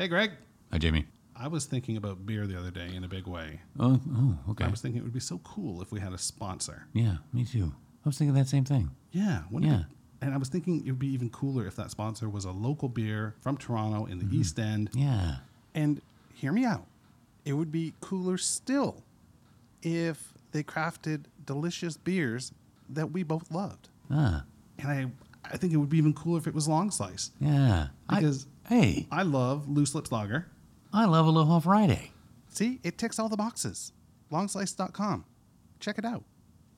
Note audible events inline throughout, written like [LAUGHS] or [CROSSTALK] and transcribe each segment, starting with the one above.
Hey, Greg. Hi, Jamie. I was thinking about beer the other day in a big way. Oh, oh, okay. I was thinking it would be so cool if we had a sponsor. Yeah, me too. I was thinking that same thing. Yeah. wouldn't it Yeah. be- and I was thinking it would be even cooler if that sponsor was a local beer from Toronto in the Mm-hmm. East End. Yeah. And hear me out. It would be cooler still if they crafted delicious beers that we both loved. Ah, And I, I think it would be even cooler if it was Longslice. yeah. Because I, hey, I love loose lips lager. I love Aloha Friday. See, it ticks all the boxes. Longslice.com. Check it out.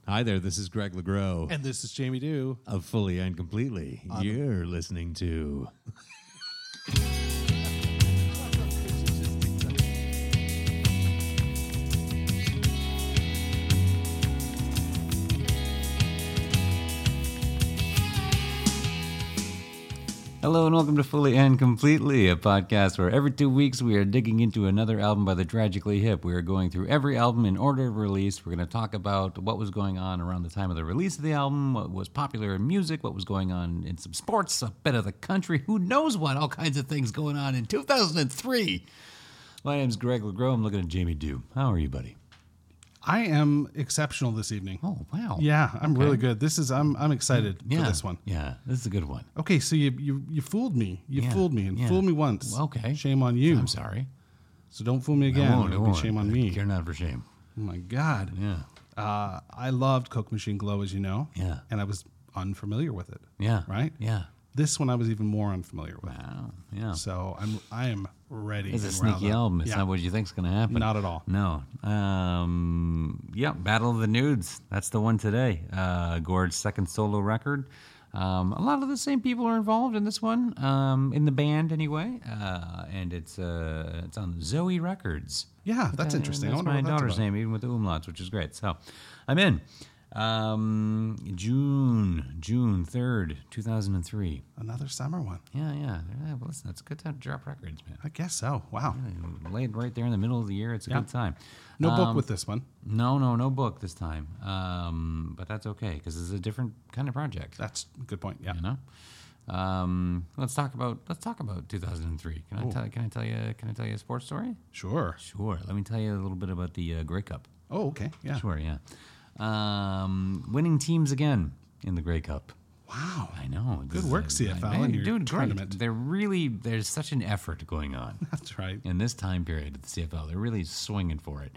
Hi there, this is Greg LeGros And this is Jamie Dew. of Fully and Completely. You're listening to Hello and welcome to Fully and Completely, a podcast where every two weeks we are digging into another album by the Tragically Hip. We are going through every album in order of release. We're going to talk about what was going on around the time of the release of the album, what was popular in music, what was going on in some sports, a bit of the country, who knows what, all kinds of things going on in 2003. My name's Greg LeGros. I'm looking at Jamie Dew. How are you, buddy? I am exceptional this evening. Oh, wow. Yeah, I'm Okay. really good. This is I'm I'm excited yeah. for this one. Yeah, this is a good one. Okay, so you you, you fooled me. You Yeah, fooled me and yeah. fooled me once. Okay. Shame on you. I'm sorry. So don't fool me I again. won't, I It'll be won't. shame on me. Care not for shame. Oh my god. Yeah. Uh, I loved Coke Machine Glow, as you know. Yeah. And I was unfamiliar with it. Yeah. Right? Yeah. This one I was even more unfamiliar with. Wow. Yeah. So I'm I am ready. It's a sneaky album. It's Yeah. not what you think's going to happen. Not at all. No. Um, yeah, Battle of the Nudes. That's the one today. Uh, Gord's second solo record. Um, a lot of the same people are involved in this one, um, in the band anyway, uh, and it's uh, it's on Zoe Records. Yeah, that's Uh, interesting. I That's wonder my what that's daughter's about. name, even with the umlauts, which is great. So, I'm in. Um, June June third, two thousand and three. Another summer one. Yeah, yeah. yeah well, listen, it's a good time to drop records, man. I guess so. Wow. Laid right there in the middle of the year. It's a Yeah. good time. No book Um, with this one. No, no, no book this time. Um, but that's okay because it's a different kind of project. That's a good point. Yeah. You know. Um, let's talk about let's talk about 2003. Can I tell can I tell you can I tell you a sports story? Sure. Sure. Let me tell you a little bit about the uh, Grey Cup. Oh, okay. Yeah. Sure. Yeah. Um, winning teams again in the Grey Cup. Wow. I know. Good is work, CFL, man, in you're your doing tournament. great. They're really there's such an effort going on. [LAUGHS] That's right. in this time period at the CFL. They're really swinging for it.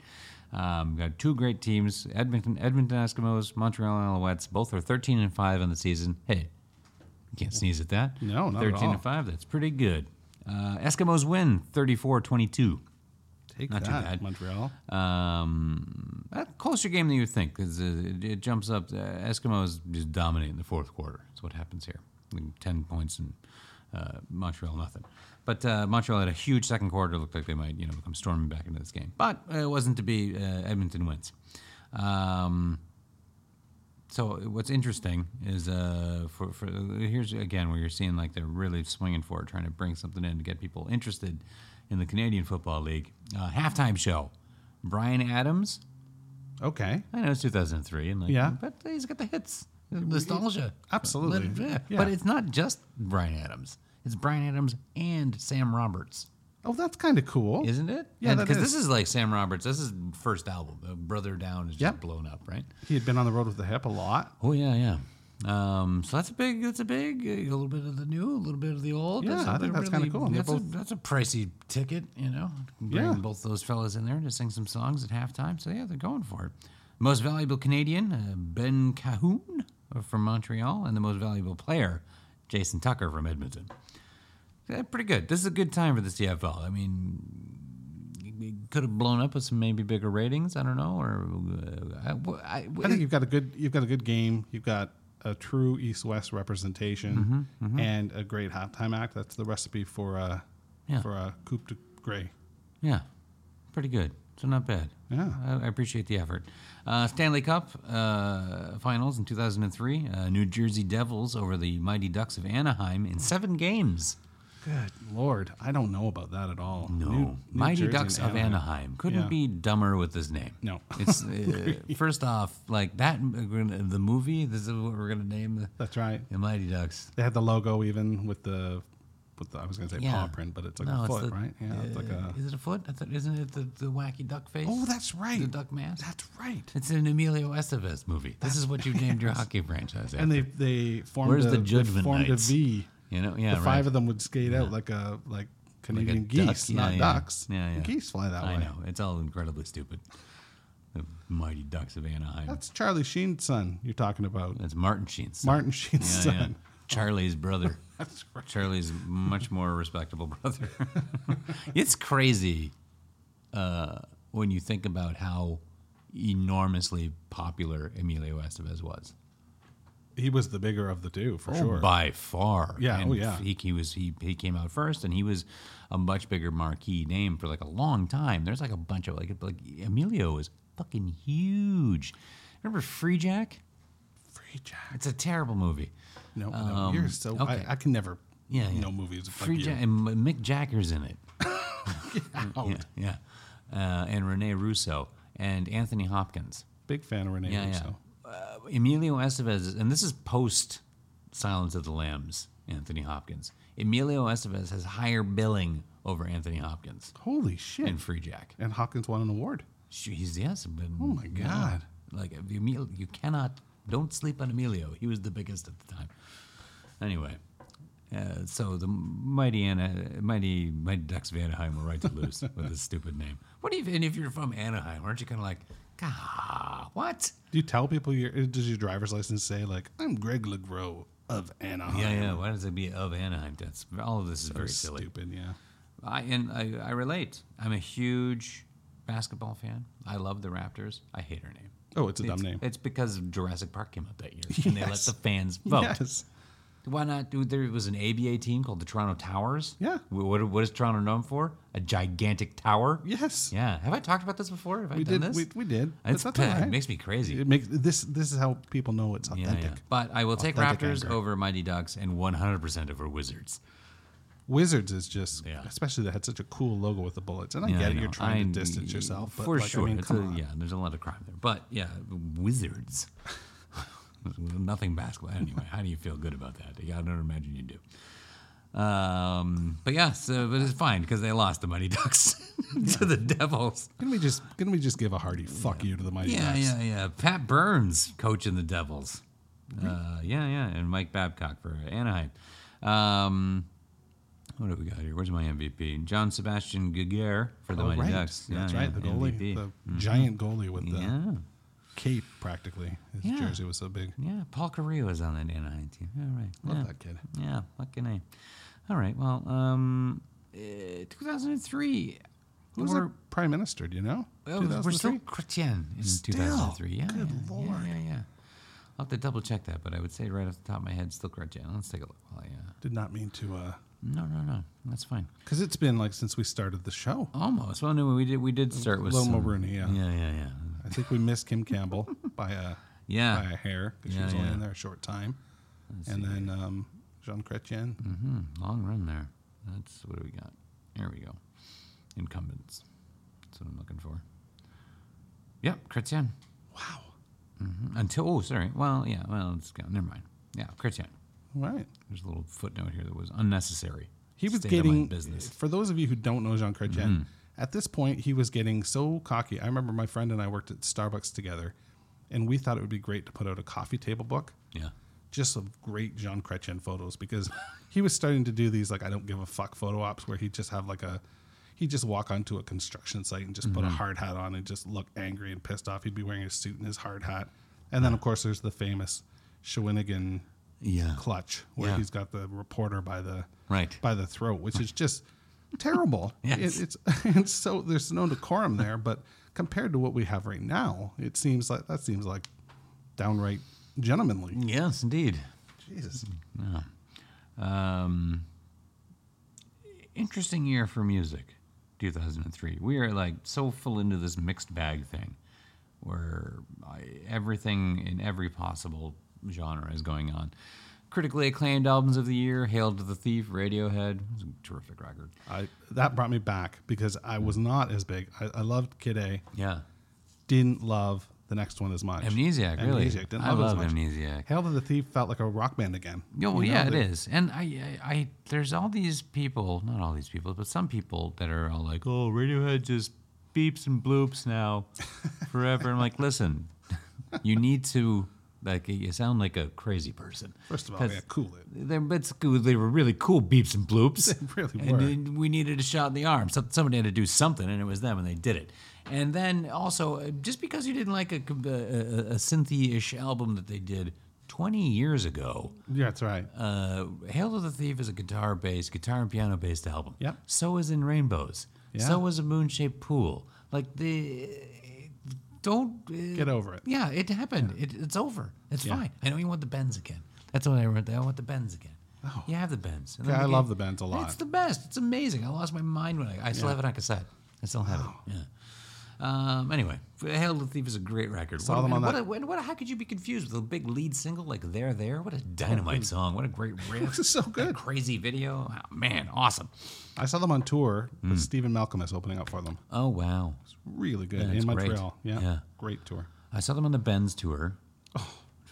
Um, got two great teams: Edmonton, Edmonton Eskimos, Montreal Alouettes. Both are 13 and five on the season. Hey, you can't sneeze at that. No, not at 13 all. and five. That's pretty good. Uh, Eskimos win 34-22. Take Not too bad. Montreal. Um, a closer game than you would think because it, it jumps up. Uh, Eskimos just dominate in the fourth quarter. That's what happens here. Like Ten points and uh, Montreal nothing. But uh, Montreal had a huge second quarter. Looked like they might you know come storming back into this game. But it wasn't to be. Uh, Edmonton wins. Um, so what's interesting is uh, for, for here's again where you're seeing like they're really swinging for it, trying to bring something in to get people interested in the Canadian Football League. Uh, halftime show, Bryan Adams. Okay. I know it's 2003, and like, Yeah. but he's got the hits, nostalgia, Absolutely. It- yeah. Yeah. But it's not just Bryan Adams; it's Bryan Adams and Sam Roberts, Oh, that's kind of cool. isn't it? Yeah, because is. this is like Sam Roberts. This is first album. Brother Down is just Yep. blown up, right? He had been on the road with the hip a lot. Oh yeah, yeah. Um, so that's a big. That's a big. A little bit of the new, a little bit of the old. Yeah, That's I think that's kinda cool. They're That's a, that's a pricey ticket, you know. Bring Yeah. both those fellas in there to sing some songs at halftime. So yeah, they're going for it. Most valuable Canadian, uh, Ben Cahoon from Montreal, and the most valuable player, Jason Tucker from Edmonton. Yeah, pretty good. This is a good time for the CFL. I mean, it could have blown up with some maybe bigger ratings. I don't know, or uh, I, I, I think you've got a good you've got a good game. You've got a true East West representation Mm-hmm, and a great halftime act. That's the recipe for a Yeah. for a coupe de gray. Yeah, pretty good. So not bad. Yeah. I, I appreciate the effort. Uh, Stanley Cup uh, Finals in 2003. Uh, New Jersey Devils over the Mighty Ducks of Anaheim in seven games. Good lord, I don't know about that at all. No, New- New Mighty Jersey Ducks of Anaheim couldn't Yeah. be dumber with this name. No. it's [LAUGHS] uh, first off like that. The movie. This is what we're gonna name the, That's right. the Mighty Ducks. They had the logo even with the with the, I was gonna say Yeah. paw print, but it's like No, a foot, the- right? Yeah, it's like uh, a. Is it a foot? I thought, isn't it the, the wacky duck face? Oh, that's right. The duck mask. That's right. It's an Emilio Estevez movie. This is what you named your hockey franchise. And they they formed Where's a, the they Judgment formed Knights? a V. you know, yeah, the right. five of them would skate out like a like Canadian duck, geese, yeah, not yeah. ducks. Yeah, yeah. Geese fly that I way. I know it's all incredibly stupid. The mighty ducks of Anaheim. That's Charlie Sheen's son you're talking about. That's Martin Sheen's son. Martin Sheen's yeah, yeah. son. Charlie's brother. [LAUGHS] That's right. Charlie's much more respectable brother. [LAUGHS] it's crazy uh, when you think about how enormously popular Emilio Estevez was. He was the bigger of the two for sure. Oh, by far. Yeah, And oh, yeah. He, he was he he came out first, and he was a much bigger marquee name for like a long time. There's like a bunch of like like Emilio was fucking huge. Remember Freejack? Free Jack. It's a terrible movie. No, no, Um, you're so. okay. I, I can never. Yeah, yeah. know movies Free like Jack and Mick Jagger's in it. [LAUGHS] Yeah, yeah. Uh, and Rene Russo and Anthony Hopkins. Big fan of Rene Yeah, yeah. Russo. Uh, Emilio Estevez, and this is post Silence of the Lambs. Anthony Hopkins. Emilio Estevez has higher billing over Anthony Hopkins Holy shit! And Freejack. and Hopkins won an award. He's yes. But, Oh my. God. Like Emilio, you cannot. Don't sleep on Emilio. He was the biggest at the time. Anyway, uh, so the mighty Anna, mighty mighty Ducks of Anaheim were right to lose [LAUGHS] with this stupid name. What do you? And if you're from Anaheim, aren't you kind of like, God, what? Do you tell people your does your driver's license say like I'm Greg LeGros of Anaheim? Yeah, yeah. Why does it be of Anaheim? That's all of this is So very silly. stupid. Yeah. I and I, I relate. I'm a huge basketball fan. I love the Raptors. I hate her name. Oh, it's a dumb name. It's because Jurassic Park came out that year, and they let the fans vote. Yes. Why not? do There was an ABA team called the Toronto Towers. Yeah. Wh- What, what is Toronto known for? A gigantic tower. Yes. Yeah. Have I talked about this before? Have I We done did. this? We, we did. It's, that's all [LAUGHS] it makes me crazy. It makes this. This is how people know it's yeah, authentic. yeah. But I will take Raptors anger. over Mighty Ducks and 100% over Wizards. Wizards is just, Yeah. especially that had such a cool logo with the bullets. And I Yeah, get it, you're trying I- to distance yourself, but for like, sure. I mean, come a, on. yeah, there's a lot of crime there, but yeah, Wizards. Nothing basketball. Anyway, how do you feel good about that? I don't imagine you do. Um, but yeah, so but it's fine because they lost the Mighty Ducks [LAUGHS] to the Devils. Can we just can we just give a hearty fuck you to the Mighty Yeah, Ducks? yeah, yeah. Yeah. Pat Burns coaching the Devils. Uh, yeah, yeah, and Mike Babcock for Anaheim. Um, what do we got here? Where's my MVP? Jean-Sébastien Giguère for the Oh, Mighty right. Ducks. That's Yeah, right. The goalie, MVP. the giant goalie with the yeah. Cape, practically. His Yeah. jersey was so big. Yeah, Paul Kariya was on that Anaheim team. All right. Love yeah. that kid. Yeah, lucky name. All right. Well, um, uh, 2003. Who was we're, prime minister? Do you know? well, we're still 2003? Chrétien in Still? 2003. Yeah. Good yeah, Lord. Yeah, yeah, yeah. I'll have to double check that, but I would say right off the top of my head, still Chrétien. Let's take a look. Well, yeah. Did not mean to, uh, No, no, no. That's fine. because it's been like since we started the show. Almost. Well, no, we did. We did start with Loma some, Rooney, yeah. Yeah, yeah, yeah. I think we missed Kim Campbell [LAUGHS] by a Yeah. by a hair because Yeah, she was only in there a short time. and then um, Jean Chrétien. hmm Long run there. That's what do we got? There we go. Incumbents. That's what I'm looking for. Yep, Chrétien. Wow. Mhm. Until oh, sorry. Well, yeah. Well, let's go. Never mind. Yeah, Chrétien. Right. There's a little footnote here that was unnecessary. He was State getting business. For those of you who don't know Jean Chrétien, Mm-hmm. At this point he was getting so cocky. I remember my friend and I worked at Starbucks together, and we thought it would be great to put out a coffee table book Yeah. just of great John Chrétien photos because [LAUGHS] he was starting to do these like I don't give a fuck photo ops where he'd just have like a he'd just walk onto a construction site and just put a Mm-hmm. hard hat on and just look angry and pissed off. He'd be wearing a suit and his hard hat. And then of course there's the famous Shawinigan Yeah. clutch where Yeah. he's got the reporter by the Right. by the throat, which is just terrible. [LAUGHS] Yes. It, it's [LAUGHS] it's so there's no decorum there, but compared to what we have right now, it seems like that seems like downright gentlemanly. Yes, indeed. Jesus. Yeah. Um, interesting year for music, 2003. We are like so full into this mixed bag thing where I, everything in every possible genre is going on. Critically acclaimed albums of the year Hail to the Thief, Radiohead. It was a terrific record. I that brought me back because I was not as big. I, I loved Kid A, Yeah. didn't love the next one as much. Amnesiac, really. Amnesiac, didn't I love, love it as much. Amnesiac. Hail to the Thief felt like a rock band again. Oh, well, know, yeah, it is. And I, I, I, there's all these people, not all these people, but some people that are all like, oh, Radiohead just beeps and bloops now [LAUGHS] forever. I'm like, listen, you need to, like, you sound like a crazy person. First of all, yeah, cool it. They're, but cool. they were really cool beeps and bloops. [LAUGHS] They really and were. then we needed a shot in the arm. So somebody had to do something, and it was them, and they did it. And then also, uh, just because you didn't like a, a, a, synthy-ish album that they did 20 years ago, Yeah, that's right. uh, Hail to the Thief is a guitar-based, guitar and piano-based album. Yep. So is In Rainbows. Yeah. So is A Moon-Shaped Pool. Like the don't uh, Get over it. Yeah, it happened. It, it's over. It's Yeah. fine. I know you want the Bends again. That's what I wrote. I want the Bends again. You have the Bends. And Yeah, I love the Bends a lot. It's the best. It's amazing. I lost my mind when I. I still Yeah. have it on cassette. I still have it. Yeah. Um, anyway, Hail to the Thief is a great record. Saw what, them on what, that- what, what, how could you be confused with a big lead single like "There There"? What a dynamite song! What a great riff! [LAUGHS] It's so good. crazy video. Oh, man, awesome. I saw them on tour with Stephen Malkmus is opening up for them. Oh wow! It's really good Yeah, in. Montreal. Yeah, Yeah. great tour. I saw them on the Bends tour,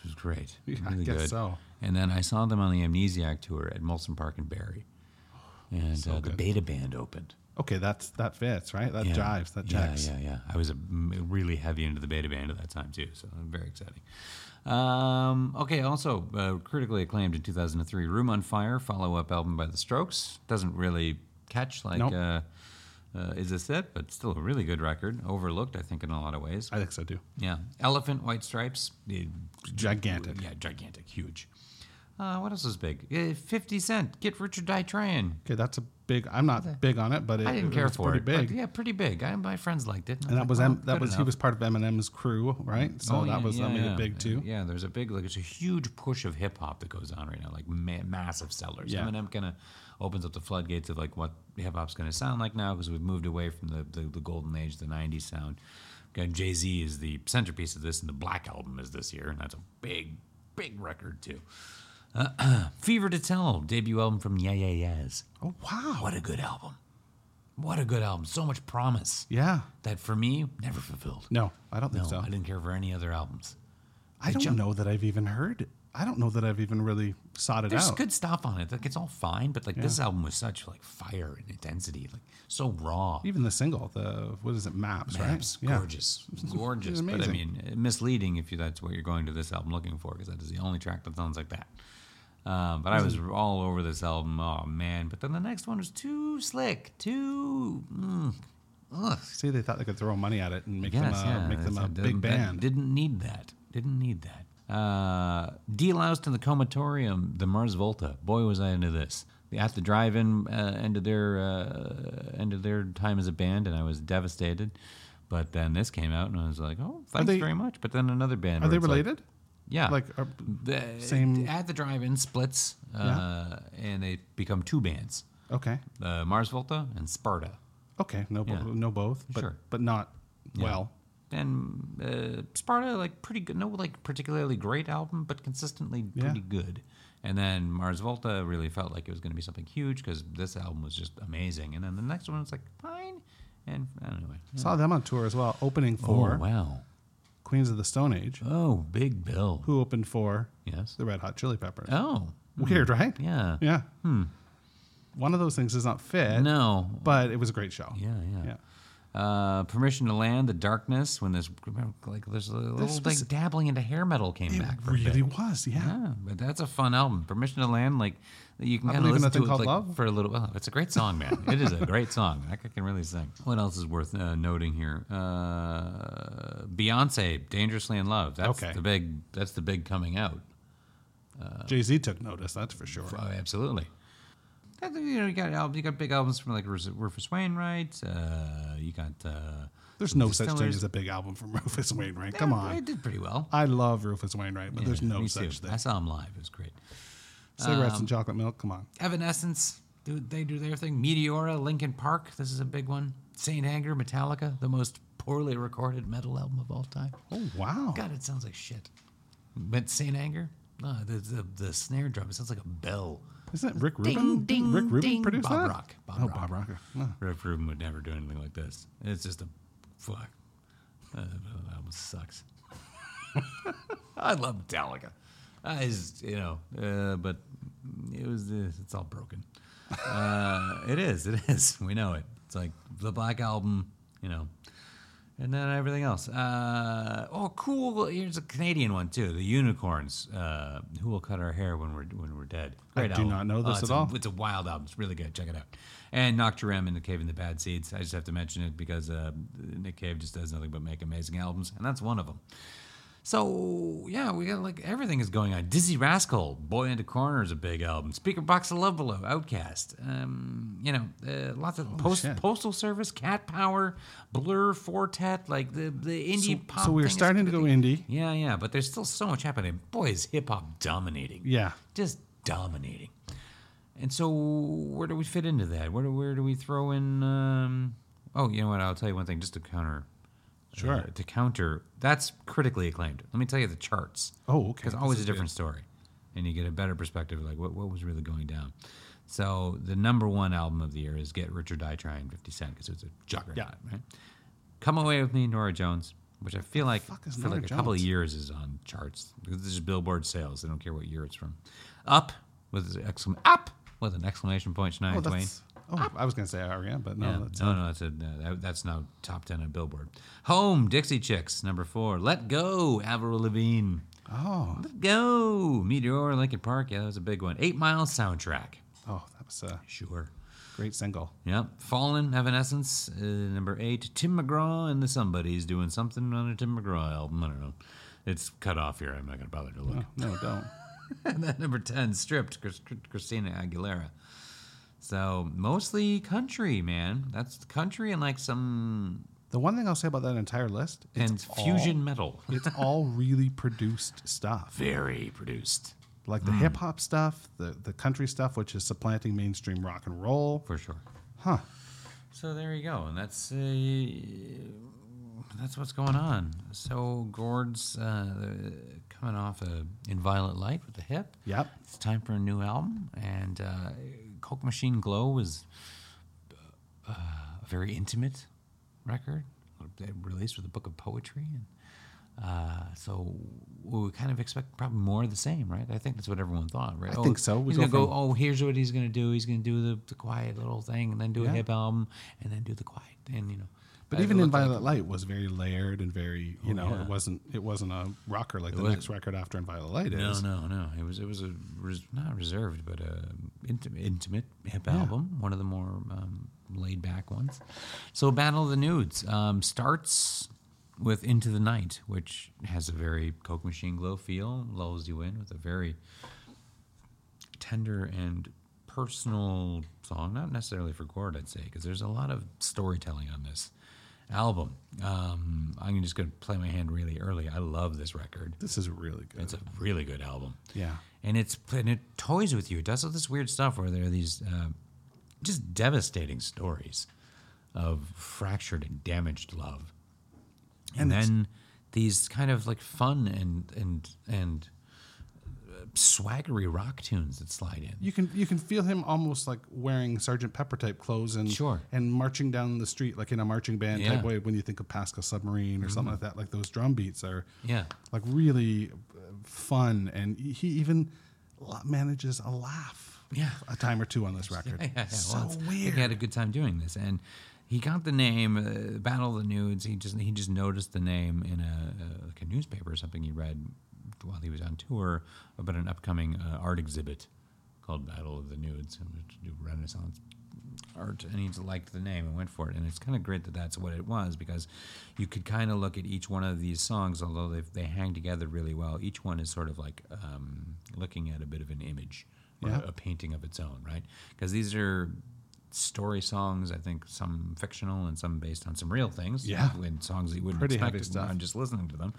which was great. [LAUGHS] Yeah, I really guess good. so. And then I saw them on the Amnesiac tour at Molson Park in Barrie, and So uh, the. Beta Band opened. Okay, that's that fits right. That Yeah. jives. That yeah, checks. Yeah, yeah, I was a, m- really heavy into the Beta Band at that time too, so very exciting. Um, okay, also uh, critically acclaimed in 2003, "Room on Fire," follow-up album by The Strokes. Doesn't really catch like Nope. uh, uh, "Is This It," but still a really good record. Overlooked, I think, in a lot of ways. I think so too. Yeah, Elephant, White Stripes, Gigantic. yeah, gigantic, huge. Uh, what else is big? Uh, Fifty Cent, Get Rich or Die Trying. Okay, that's a big. I'm not big on it, but it, I didn't it care was for pretty it, big. but yeah, pretty big. I, my friends liked it, and that was like, M, that good was he was part of Eminem's crew, right? So Oh, that yeah, was yeah, that made yeah. it big too. Yeah, there's a big like it's a huge push of hip hop that goes on right now, like ma- massive sellers. Yeah. Eminem kind of opens up the floodgates of like what hip hop's going to sound like now because we've moved away from the, the the golden age, the '90s sound. And Jay Z is the centerpiece of this, and the Black Album is this year, and that's a big, big record too. Uh, [CLEARS THROAT] Fever to Tell, debut album from Yeah Yeah Yeahs. Oh wow! What a good album! What a good album! So much promise yeah. that for me never fulfilled. No, I don't think No, so. I didn't care for any other albums. I don't jump- know that I've even heard. it. I don't know that I've even really sought it There's out. good stuff on it. Like it's all fine, but like this album was such like fire and intensity, like so raw. Even the single, the what is it, Maps, Maps, right? Yeah. gorgeous, gorgeous. but I mean, misleading if you that's what you're going to this album looking for, because that is the only track that sounds like that. Um, but I was all over this album. Oh man! But then the next one was too slick, too. Mm, ugh. See, they thought they could throw money at it and make Yes, them a, yeah, make them a big that band. Didn't need that. Didn't need that. Uh, Deloused in the Comatorium, the Mars Volta. Boy, was I into this. At the drive-in uh, ended their uh, ended their time as a band, and I was devastated. But then this came out, and I was like, "Oh, thanks they- very much." But then another band. Are where they it's like- related? Yeah, Like, are, the, same- at the drive-in splits, uh, and they become two bands: okay, uh, Mars Volta and Sparta. okay, no, bo- no, both, but Sure. but not Yeah. well. and uh, Sparta like pretty good, no like particularly great album, but consistently Yeah. pretty good. And then Mars Volta really felt like it was going to be something huge because this album was just amazing. And then the next one was like fine, and anyway. Saw them on tour as well, opening for Oh wow! Queens of the Stone Age, Oh, Big Bill. who opened for Yes. the Red Hot Chili Peppers. Oh, Weird, right? yeah. Yeah. One of those things does not fit, No. but it was a great show. Yeah, yeah. Yeah. Uh, Permission to Land, The Darkness, when this like there's a little was- like dabbling into hair metal came It back for a bit. really was, yeah. Yeah, but that's a fun album. Permission to Land, like you can kind of listen to it like, Love? for a little. Well, it's a great song, man. it is a [LAUGHS] great song. I can really sing. What else is worth uh, noting here? Uh, Beyonce, "Dangerously in Love." That's Okay. the big. That's the big coming out. Jay Z took notice, that's for sure. Oh, absolutely. You know, you got albums, you got big albums from like Rufus Wainwright. Uh, you got. Uh, There's no such thing as a big album from [LAUGHS] Rufus Wainwright. Come yeah, on. it did pretty well. I love Rufus Wainwright, but there's no such too. thing. I saw him live. It was great. Cigarettes Um, and chocolate milk, come on. Evanescence, do they do their thing? Meteora, Linkin Park, this is a big one. Saint Anger, Metallica, the most poorly recorded metal album of all time. Oh, wow. God, it sounds like shit. But Saint Anger, no, the, the the snare drum, it sounds like a bell. Isn't it Rick Rubin? ding, Rick Rubin ding. produced Bob that? Rock, Bob oh, Rock. Bob Rocker. Oh. Rick Rubin would never do anything like this. It's just a fuck. Uh, that album sucks. [LAUGHS] I love Metallica. I just, you know, uh, but it was uh, it's all broken. Uh, it is, it is. [LAUGHS] We know it. It's like the Black Album, you know, and then everything else. Uh, oh, cool! Here's a Canadian one too. The Unicorns. Uh, Who will cut our hair when we're when we're dead? I do not know this it's at a- all. It's a wild album. It's really good. Check it out. And Nocturne in the Cave in the Bad Seeds. I just have to mention it because uh, Nick Cave just does nothing but make amazing albums, and that's one of them. So yeah, we got like everything is going on. Dizzee Rascal, Boy in da Corner is a big album. Speaker Box of Love Below, OutKast. Um, you know, uh, lots of post, Oh, shit. Postal Service, Cat Power, Blur, Four Tet, like the the indie So, pop. so we were starting to go indie. Yeah, yeah, but there's still so much happening. Boy, is hip hop dominating Yeah. just dominating. And so, where do we fit into that? Where do, where do we throw in? Um, oh, you know what? I'll tell you one thing, just to counter. Sure. uh, to counter, that's critically acclaimed. Let me tell you the charts. Oh, okay. Because always a different story, and you get a better perspective of like what what was really going down. So the number one album of the year is "Get Rich or Die Trying" Fifty Cent because it's a juggernaut. Yeah. Right. Come away with me, Norah Jones, which I feel like for Norah like a couple of years is on charts because this is Billboard sales. They don't care what year it's from. Up with an exclam up with an exclamation point. Shania Oh, Twain. Oh, I was going to say REM, but no, Yeah. that's no, no, that's a uh, that- that's now top ten on Billboard. Home, Dixie Chicks, number four. Let Go, Avril Lavigne. Oh, Let Go, Meteora, Linkin Park. Yeah, that was a big one. Eight Mile soundtrack. oh, that was a Sure. great single. Yep. Fallen, Evanescence, uh, number eight. Tim McGraw and the Somebody's doing something on a Tim McGraw album. I don't know. It's cut off here. I'm not going to bother to look. Oh, no, don't. [LAUGHS] and then number 10, Stripped, Chris- Christina Aguilera. So mostly country, man. That's country and like some The one thing I'll say about that entire list, it's and all- fusion metal. [LAUGHS] it's all really produced stuff. Very produced Like the Hmm. hip hop stuff, the the country stuff, which is supplanting mainstream rock and roll. for sure. Huh. So there you go, and that's uh, that's what's going on. So Gord's uh, coming off a in Violet Light with the hip. Yep. It's time for a new album, and uh, Coke Machine Glow was uh, a very intimate record, released with a book of poetry, and uh, so we kind of expect probably more of the same, right? I think that's what everyone thought, right? I think so. He's gonna go. from- Oh, here's what he's gonna do. He's gonna do the, the quiet little thing, and then do a Yeah. hip album, and then do the quiet, and you know. But it even in looked like- Violet Light was very layered and very, you Oh, know, yeah. it wasn't it wasn't a rocker like the wasn't. next record after in Violet Light No, is. No, no, no. It was it was a res, not reserved, but a intimate, intimate hip Yeah. album. One of the more um, laid back ones. So, Battle of the Nudes um, starts with Into the Night, which has a very Coke Machine Glow feel, lulls you in with a very tender and personal song. Not necessarily for Gord, I'd say, because there's a lot of storytelling on this album. Um, I'm just going to play my hand really early. I love this record. This is really good. It's a really good album. Yeah. And it's and it toys with you. It does all this weird stuff where there are these uh, just devastating stories of fractured and damaged love, and, And then these kind of like fun and and and swaggery rock tunes that slide in. You can you can feel him almost like wearing Sergeant Pepper type clothes and Sure. and marching down the street like in a marching band Yeah. Mm-hmm. type way when you think of Pascal Submarine or something like that. Like those drum beats are Yeah. like really uh, fun and he even manages a laugh Yeah. a time or two on this [LAUGHS] record. Yeah, yeah, so well, weird. He had a good time doing this, and he got the name uh, Battle of the Nudes. He just he just noticed the name in a, uh like a newspaper or something he read while he was on tour about an upcoming uh, art exhibit called Battle of the Nudes, and to do Renaissance art, and he liked the name and went for it. And it's kind of great that that's what it was because you could kind of look at each one of these songs, although they they hang together really well. Each one is sort of like um, looking at a bit of an image or Yeah. a painting of its own, right? Because these are story songs. I think some fictional and some based on some real things. Yeah. and songs that you wouldn't Pretty expect heavy stuff. on just listening to them.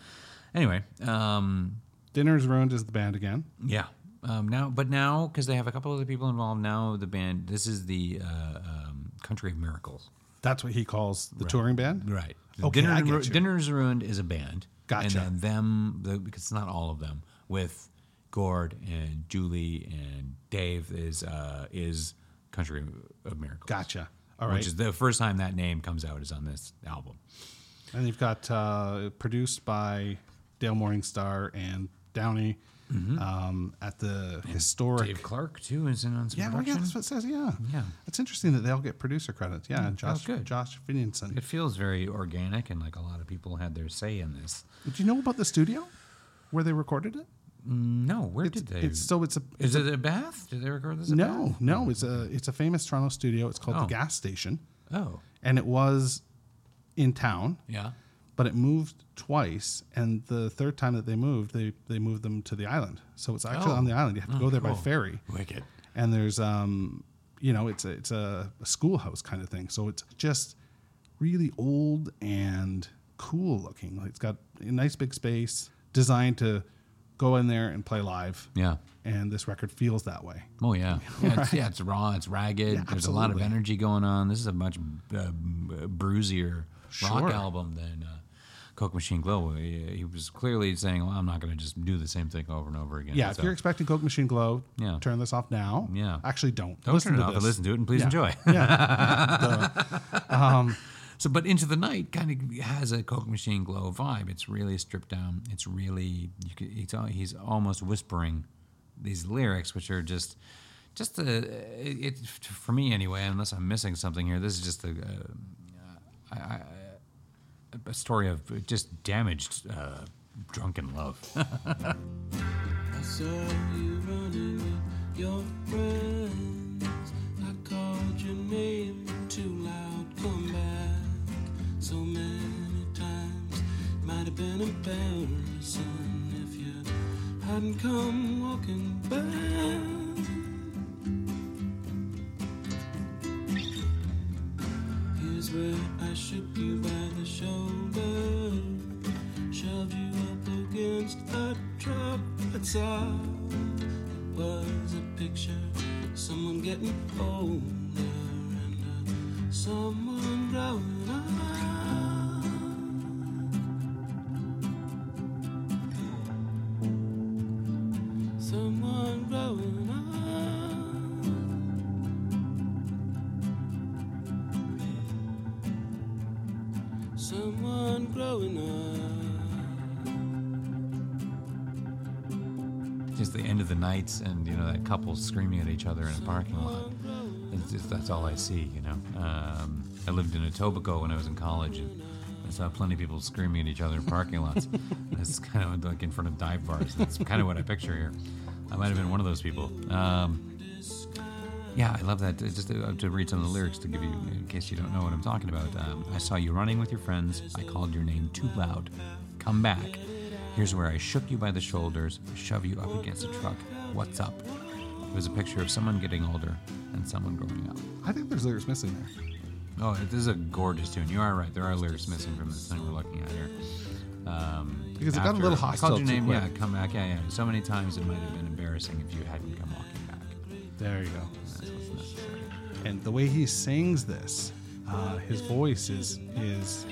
Anyway, um, Dinner's ruined is the band again. yeah. Um, now, but now because they have a couple other people involved, now the band. This is the uh, um, Country of Miracles. That's what he calls the touring band. Right. Okay, Dinner, I get you. Dinner's Ruined is a band. Gotcha. And then them, the, because it's not all of them, with Gord and Julie and Dave is uh, is Country of Miracles. Gotcha. All right. Which is the first time that name comes out is on this album. And you've got uh, produced by Dale Morningstar and Downie um, at the historic. Dave Clark too is in on some yeah, well, yeah, that's what it says. Yeah, Yeah. It's interesting that they all get producer credits. Yeah, and Josh, good. Josh Finlayson. It feels very organic, and like a lot of people had their say in this. Did you know about the studio where they recorded it? No, where It's, did they? it's so it's a is it a Bath? Did they record this? No Bath? no it's a it's a famous Toronto studio. It's called Oh. the Gas Station, Oh, and it was in town. yeah. But it moved twice and the third time that they moved they they moved them to the island so it's actually Oh. on the island you have to go there by ferry Wicked. and there's um you know it's a it's a, a schoolhouse kind of thing so it's just really old and cool looking like it's got a nice big space designed to go in there and play live Yeah. and this record feels that way Oh yeah, [LAUGHS] yeah, it's, yeah, it's raw. It's ragged. Yeah, There's a lot of energy going on. This is a much uh, bruisier rock Sure. album than uh, Coke Machine Glow. He, he was clearly saying, "Well, I'm not going to just do the same thing over and over again." yeah if you're expecting coke machine glow Yeah. turn this off now Yeah. actually don't don't listen turn it to off this. and listen to it, and please Yeah. enjoy. yeah [LAUGHS] um, So, but Into the Night kind of has a Coke Machine Glow vibe. It's really stripped down. It's really you could, it's, he's almost whispering these lyrics, which are just just a it, it for me anyway. Unless I'm missing something here, this is just a uh, a, a, a story of just damaged uh, drunken love. [LAUGHS] I saw you running with your friends. I called your name too loud, come back. So many times, might have been embarrassing if you hadn't come walking back. Here's where I shook you by the shoulder, shoved you up against the truck. That's all. It was a picture, someone getting older and uh, someone growing up. Nights, and you know that couple screaming at each other in a parking lot. Just, that's all I see, you know. Um, I lived in Etobicoke when I was in college, and I saw plenty of people screaming at each other in parking lots. [LAUGHS] It's kind of like in front of dive bars. That's kind of what I picture here. I might have been one of those people. Um, yeah, I love that. Uh, Just to, to read some of the lyrics to give you, in case you don't know what I'm talking about. Um, I saw you running with your friends. I called your name too loud. Come back. Here's where I shook you by the shoulders, shove you up against a truck. What's up? It was a picture of someone getting older and someone growing up. i think there's lyrics missing there Oh, this is a gorgeous tune. You are right. There are lyrics missing from this thing we're looking at here. Um, Because it got a little little I called your name. Yeah, come back. Yeah, yeah. So many times it might have been embarrassing if you hadn't come walking back. there you go That's what's necessary. and the way he sings this, uh, his voice is is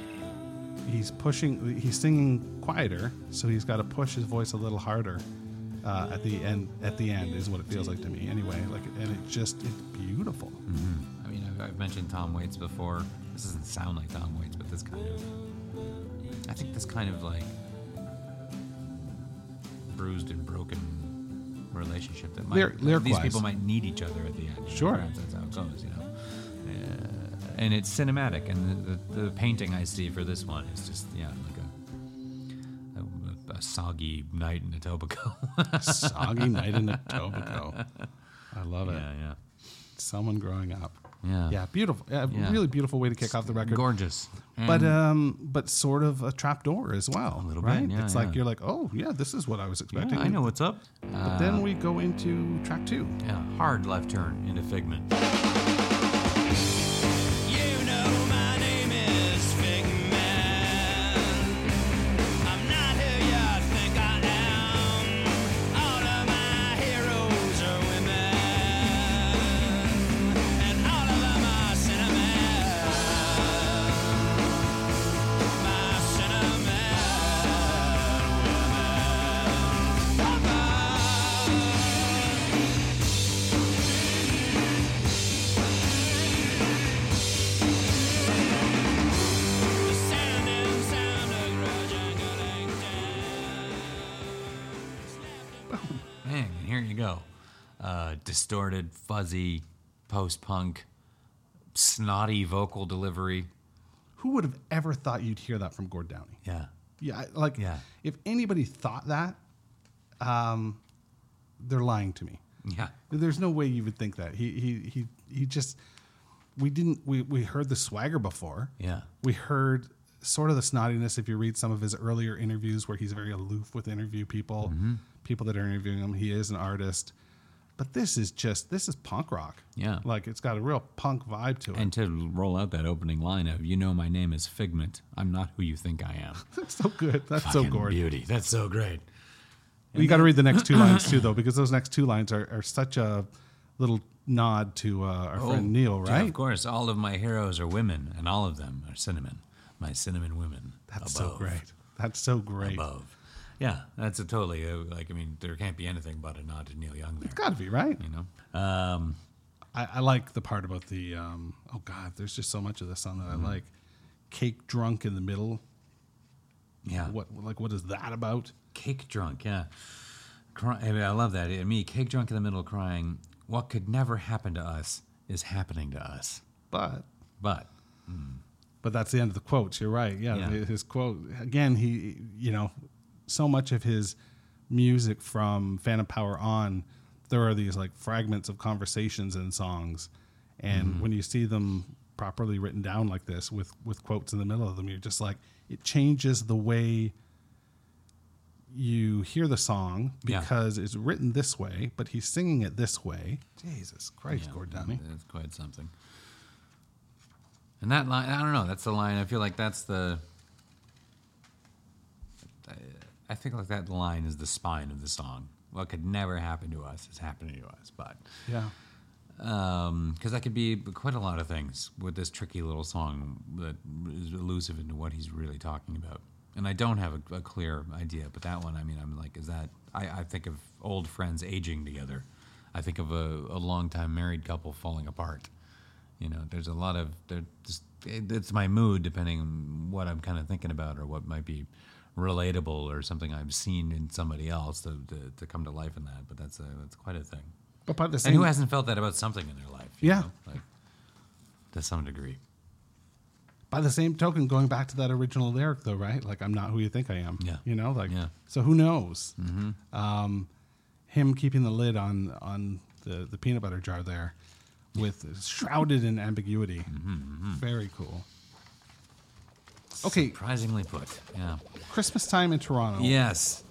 he's pushing. He's singing quieter, so he's got to push his voice a little harder uh, at the end. At the end is what it feels like to me, anyway. Like, and it just it's beautiful. I mean, I've, I've mentioned Tom Waits before. This doesn't sound like Tom Waits, but this kind of. I think this kind of like bruised and broken relationship that might Lyric- these people might need each other at the end. Sure. Perhaps that's how it goes, you know. Uh, and it's cinematic, and the, the, the painting I see for this one is just yeah, soggy night in Etobicoke. [LAUGHS] Soggy night in Etobicoke. [LAUGHS] I love it. yeah, yeah, Someone growing up. yeah, Yeah, beautiful. Yeah, Yeah. really beautiful way to kick off the record. gorgeous. But um, but sort of a trapdoor as well, A little right? bit, yeah, it's like you're like, oh yeah, this is what I was expecting. yeah, I know what's up. But then we go into track two. Yeah, hard left turn into Figment. Distorted, fuzzy, post punk, snotty vocal delivery. Who would have ever thought you'd hear that from Gord Downie? Yeah. Yeah, like Yeah. if anybody thought that, um, they're lying to me. Yeah. There's no way you would think that. He he he he just we didn't we we heard the swagger before. Yeah. We heard sort of the snottiness if you read some of his earlier interviews where he's very aloof with interview people, Mm-hmm. people that are interviewing him. He is an artist. But this is just this is punk rock. Yeah. Like it's got a real punk vibe to it. And to roll out that opening line of, you know, my name is Figment. I'm not who you think I am. [LAUGHS] That's so good. That's so gorgeous. Beauty. That's so great. You got to read the next two lines too, though, because those next two lines are, are such a little nod to uh, our friend Neil, Yeah, right? of course. All of my heroes are women, and all of them are cinnamon. My cinnamon women. That's above, so great. That's so great. Above. Yeah, that's a totally, uh, like, I mean, there can't be anything but a nod to Neil Young there. It's got to be right. You know? Um, I, I like the part about the. Um, oh God, there's just so much of this song that Mm-hmm. I like. Cake drunk in the middle. yeah. What like what is that about? Cake drunk, yeah. Cry, I, mean, I love that. I mean, cake drunk in the middle crying, what could never happen to us is happening to us. But But, but that's the end of the quotes. You're right. Yeah, Yeah. his quote again. He you know, so much of his music from Phantom Power on, there are these like fragments of conversations and songs, and Mm-hmm. when you see them properly written down like this with with quotes in the middle of them, you're just like it changes the way you hear the song Yeah. because it's written this way, but he's singing it this way. Jesus Christ, yeah, Gord Downie. That's quite something. And that line, I don't know, that's the line, I feel like that's the. I, I think like that line is the spine of the song. What could never happen to us is happening to us. But Yeah. Um, because that could be quite a lot of things with this tricky little song that is elusive into what he's really talking about. And I don't have a, a clear idea, but that one, I mean, I'm like, is that? I, I think of old friends aging together. I think of a, a longtime married couple falling apart. You know, there's a lot of there. Just it, it's my mood, depending on what I'm kind of thinking about or what might be relatable or something I've seen in somebody else to, to, to come to life in that. But that's a, that's quite a thing. But by the same, And who hasn't felt that about something in their life? Yeah. know, like to some degree. by the same token, going back to that original lyric, though, right? Like, I'm not who you think I am. Yeah. You know, like, Yeah. so who knows? Mm-hmm. Um, him keeping the lid on on the, the peanut butter jar there, with shrouded in ambiguity. Mm-hmm, mm-hmm. Very cool. Okay, Surprisingly put. Yeah. Christmas time in Toronto. Yes.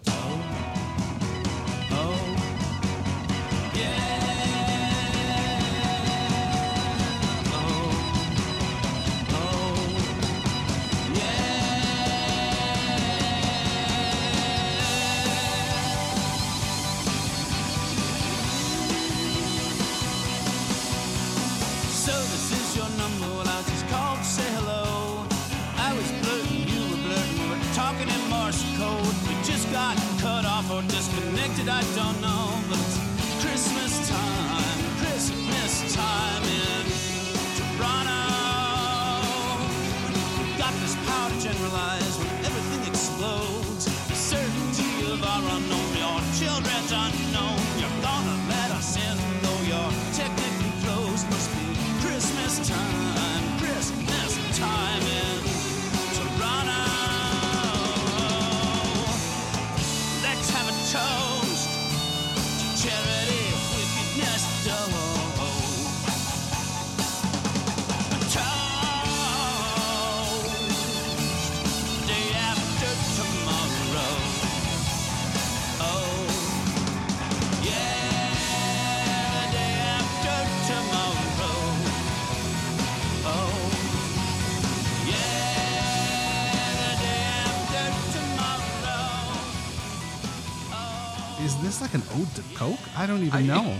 To Coke? I don't even know.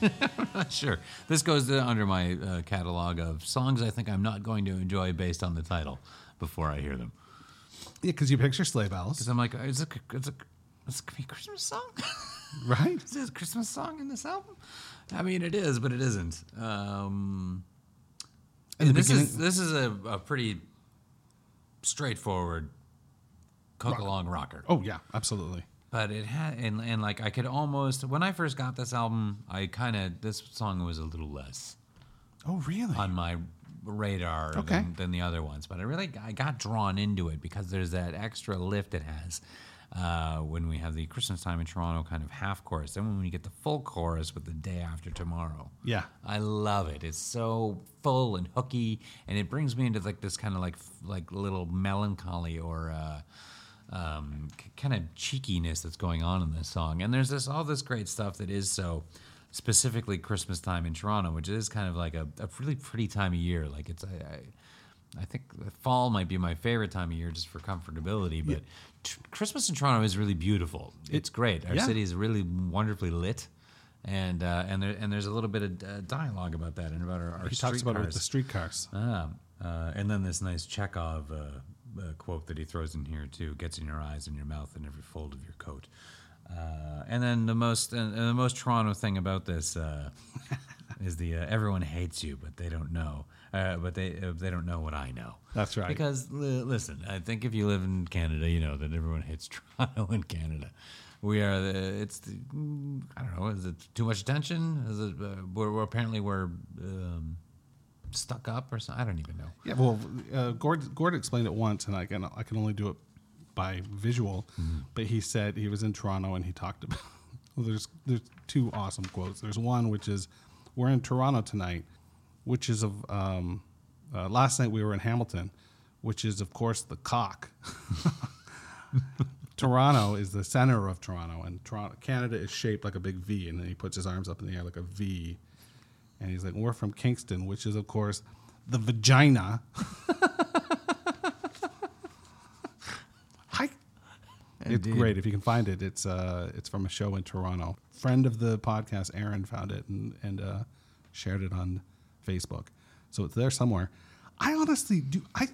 I'm [LAUGHS] Not sure. This goes under my uh, catalog of songs I think I'm not going to enjoy based on the title before I hear them. yeah, because you picture sleigh bells, Because I'm like, is it, is it, is it gonna be a Christmas song? [LAUGHS] right? is this a Christmas song in this album? I mean, it is, but it isn't. Um, this is this is a, a pretty straightforward cook along rocker. Oh yeah, absolutely. But it had and, and like I could almost when I first got this album, I kind of this song was a little less Oh, really? on my radar Okay. than, than the other ones. But I really I got drawn into it because there's that extra lift it has uh, when we have the Christmas time in Toronto kind of half chorus. Then when we get the full chorus with the day after tomorrow. Yeah. I love it. It's so full and hooky, and it brings me into like this kind of like like little melancholy or. Uh, um, kind of cheekiness that's going on in this song, and there's this all this great stuff that is so specifically Christmas time in Toronto, which is kind of like a, a really pretty time of year. Like it's I, I, I think fall might be my favorite time of year just for comfortability, but t- Christmas in Toronto is really beautiful. It's great. Our yeah. city is really wonderfully lit. And uh, and there and there's a little bit of uh, dialogue about that and about our, our he talks about it with the streetcars. streetcars. Ah, uh, and then this nice Chekhov uh, quote that he throws in here too: "Gets in your eyes and your mouth and every fold of your coat." Uh, and then the most and, and the most Toronto thing about this uh, [LAUGHS] is the uh, everyone hates you, but they don't know. Uh, but they uh, they don't know what I know. That's right. Because li- listen, I think if you live in Canada, you know that everyone hates [LAUGHS] Toronto in Canada. We are the, it's the, mm, I don't know. Is it too much attention? Is it uh, we're, we're apparently we're um, stuck up or something? I don't even know. Yeah, well, uh, Gord, Gord explained it once, and I can I can only do it by visual. But he said he was in Toronto and he talked about. [LAUGHS] Well, there's there's two awesome quotes. There's one which is, "We're in Toronto tonight," which is of um, uh, last night we were in Hamilton, which is of course the cock. [LAUGHS] Toronto is the center of Toronto, and Toronto, Canada is shaped like a big V, and then he puts his arms up in the air like a V, and he's like, "We're from Kingston, which is of course the vagina." [LAUGHS] Hi. It's Indeed. great if you can find it. It's uh, it's from a show in Toronto. Friend of the podcast, Aaron, found it and and uh, shared it on Facebook, so it's there somewhere. I honestly do. I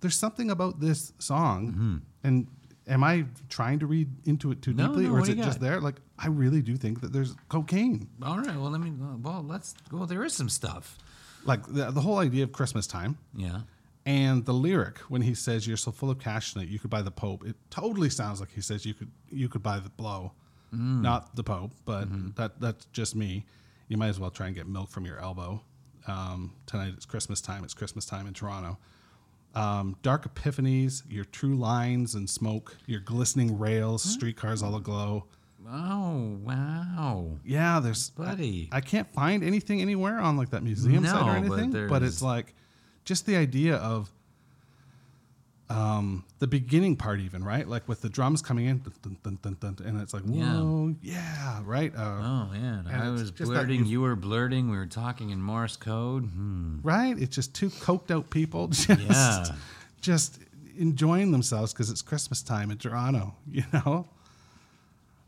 there's something about this song, and am I trying to read into it too No, deeply, no, or is it just got? there? Like I really do think that there's cocaine. All right. Well, let me. Well, let's. Well, there is some stuff. Like the, the whole idea of Christmas time. Yeah. And the lyric when he says you're so full of cash that you could buy the Pope, it totally sounds like he says you could you could buy the blow. Not the Pope, but that that's just me. You might as well try and get milk from your elbow. Um, tonight it's Christmas time. It's Christmas time in Toronto. Um, dark epiphanies, your true lines and smoke, your glistening rails, streetcars all aglow. Oh wow. Yeah, there's Buddy. I, I can't find anything anywhere on like that museum site or anything, but, there's- it's like just the idea of um, the beginning part, even right, like with the drums coming in, dun, dun, dun, and it's like Yeah. whoa, yeah, right, uh, Oh man. I was blurting. you- were blurting. We were talking in Morse code. Hmm. right. It's just two coked out people [LAUGHS] just Yeah. just enjoying themselves because it's Christmas time in Toronto, [LAUGHS] you know.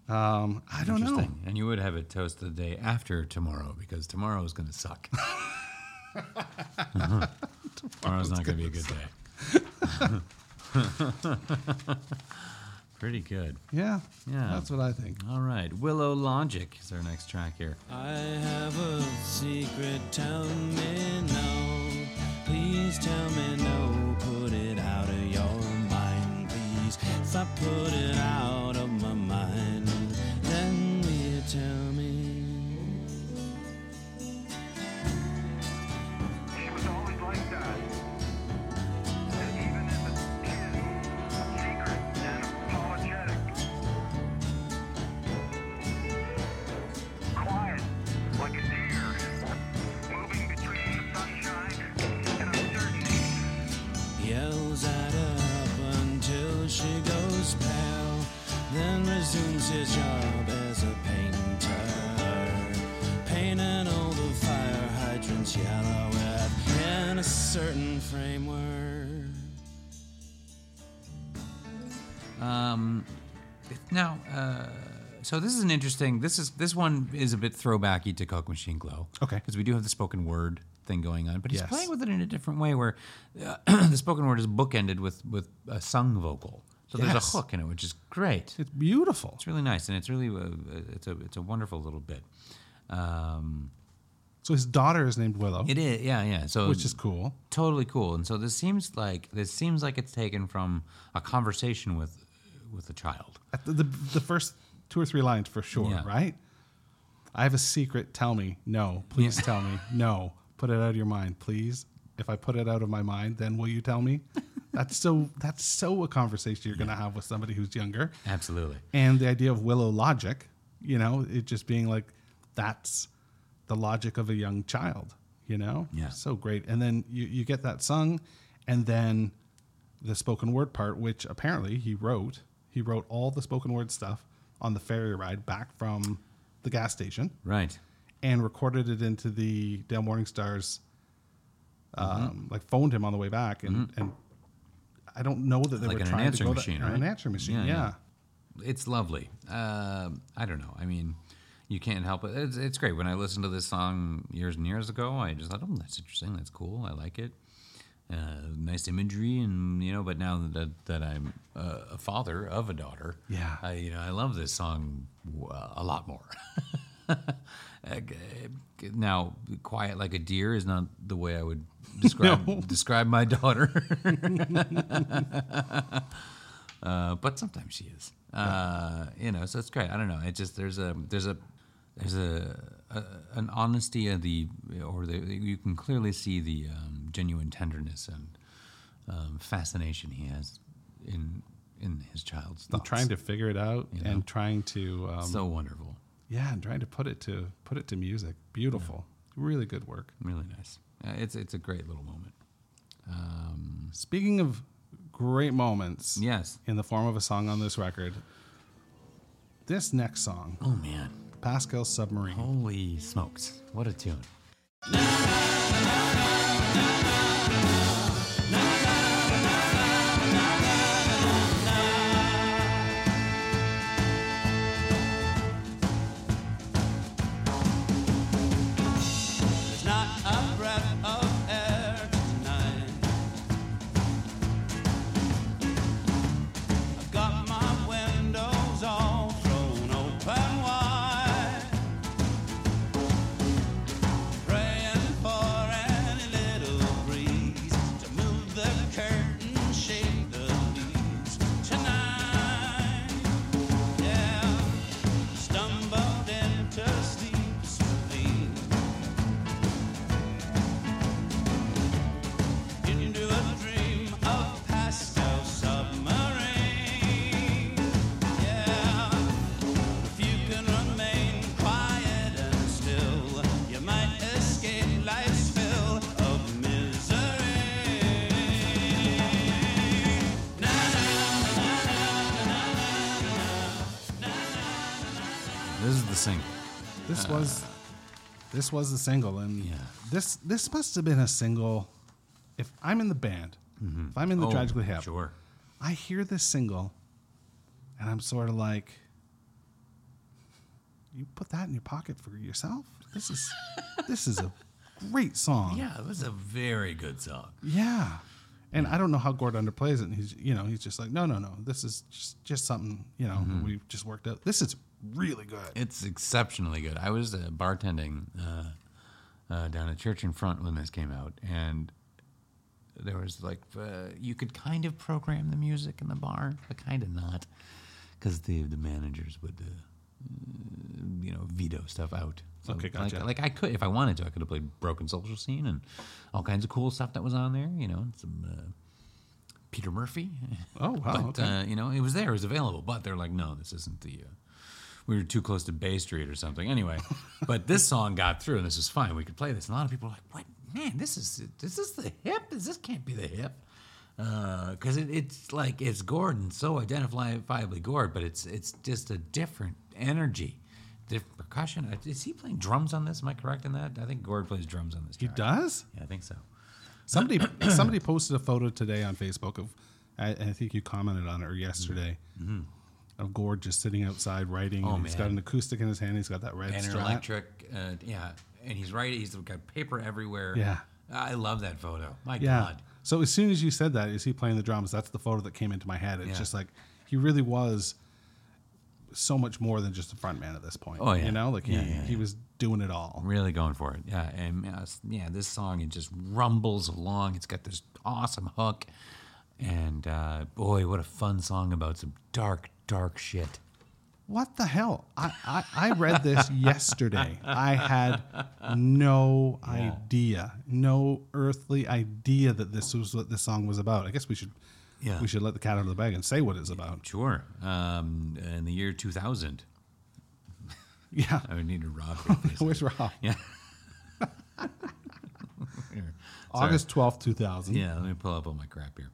Um, I don't know. And you would have a toast the day after tomorrow because tomorrow is going to suck. [LAUGHS] Tomorrow's not going to be a good day. [LAUGHS] Pretty good. Yeah, Yeah. that's what I think. All right. Willow Logic is our next track here. I have a secret, tell me no. Please tell me no. Put it out of your mind, please. If I put it out then his job as a painter, painting all the fire hydrants yellow within a certain framework. Um, now, uh, so this is an interesting. This is this one is a bit throwbacky to Coke Machine Glow. Okay. because we do have the spoken word thing going on, but he's Yes. playing with it in a different way, where uh, [CLEARS THROAT] the spoken word is bookended with with a sung vocal. So there's a hook in it, which is great. It's beautiful. It's really nice, and it's really uh, it's a it's a wonderful little bit. Um, So his daughter is named Willow, it is, yeah, yeah. So which is cool. totally cool. And so this seems like this seems like it's taken from a conversation with with a child. At the, the the first two or three lines for sure, Yeah. right? I have a secret. Tell me. No, please tell me. No, put it out of your mind, please. If I put it out of my mind, then will you tell me? [LAUGHS] That's so. That's so a conversation you're going to have with somebody who's younger. Absolutely. and the idea of willow logic you know it just being like that's the logic of a young child you know Yeah. so great and then you, you get that sung and then the spoken word part which apparently he wrote he wrote all the spoken word stuff on the ferry ride back from the gas station Right. and recorded it into the Dale Morningstar's um, like phoned him on the way back and, and I don't know that they Like were an trying to go machine, that, right? an answering machine Yeah, yeah. yeah. It's lovely. Uh, I don't know. I mean, you can't help it. It's, it's great. When I listened to this song years and years ago, I just thought, oh, that's interesting. That's cool. I like it. Uh, nice imagery, and you know. But now that that I'm uh, a father of a daughter, Yeah. I you know I love this song w- a lot more. [LAUGHS] Now, quiet like a deer is not the way I would describe [LAUGHS] No. describe my daughter. [LAUGHS] uh, but sometimes she is. Uh, you know, so it's great. I don't know. It just there's a there's a there's a, a an honesty of the or the you can clearly see the um, genuine tenderness and um, fascination he has in in his child's I'm trying to figure it out You know? and trying to um, so wonderful, yeah and trying to put it to put it to music beautiful really good work really nice. Uh, it's it's a great little moment. Um, speaking of great moments yes. in the form of a song on this record this next song Oh man. pascal submarine Holy smokes! What a tune. This was this was the single and Yeah. this this must have been a single if i'm in the band mm-hmm. if i'm in the Oh, tragically hip Sure. i hear this single and i'm sort of like you put that in your pocket for yourself this is [LAUGHS] this is a great song Yeah, it was a very good song. Yeah. And I don't know how Gord underplays it. And he's, you know, he's just like, no, no, no. This is just, just something, you know, mm-hmm. we just worked out. This is really good. It's exceptionally good. I was uh, bartending uh, uh, down at Church in Front when this came out, and there was like uh, you could kind of program the music in the bar, but kind of not, because the the managers would. Uh, mm, you know, veto stuff out. So Okay, like, gotcha. like I could, if I wanted to, I could have played Broken Social Scene and all kinds of cool stuff that was on there. You know, some uh, Peter Murphy. Oh, wow, [LAUGHS] But okay. uh, you know, it was there, it was available. But they're like, no, this isn't the. Uh, we were too close to Bay Street or something. Anyway, [LAUGHS] but this song got through, and this is fine. We could play this. And a lot of people were like, "What, man? This is this is the hip? Is this can't be the hip?" Because it, it's like it's Gordon, so identifiably Gord, but it's it's just a different energy, different percussion. Uh, Is he playing drums on this? Am I correct in that? I think Gord plays drums on this. He does? Yeah, I think so. Somebody [CLEARS THROAT] somebody posted a photo today on Facebook of, I, I think you commented on it or yesterday, of Gord just sitting outside writing. Oh, he's got an acoustic in his hand. He's got that red and an Strat. electric, uh, yeah. And he's right. He's got paper everywhere. Yeah. I love that photo. My Yeah. God. So as soon as you said that, is he playing the drums? That's the photo that came into my head. It's Yeah. just like he really was so much more than just a front man at this point. Oh, yeah. You know, like he, Yeah, he yeah. was doing it all. Really going for it. Yeah. And uh, yeah, this song it just rumbles along. It's got this awesome hook. And uh, boy, what a fun song about some dark, dark shit. What the hell? I, I, I read this [LAUGHS] yesterday. I had no idea, no earthly idea that this was what this song was about. I guess we should Yeah. we should let the cat out of the bag and say what it's about. Sure. Um, in the year 2000, Yeah. [LAUGHS] I would need to rob. Where's Rob? Yeah. [LAUGHS] August twelfth, two thousand. Yeah, let me pull up all my crap here.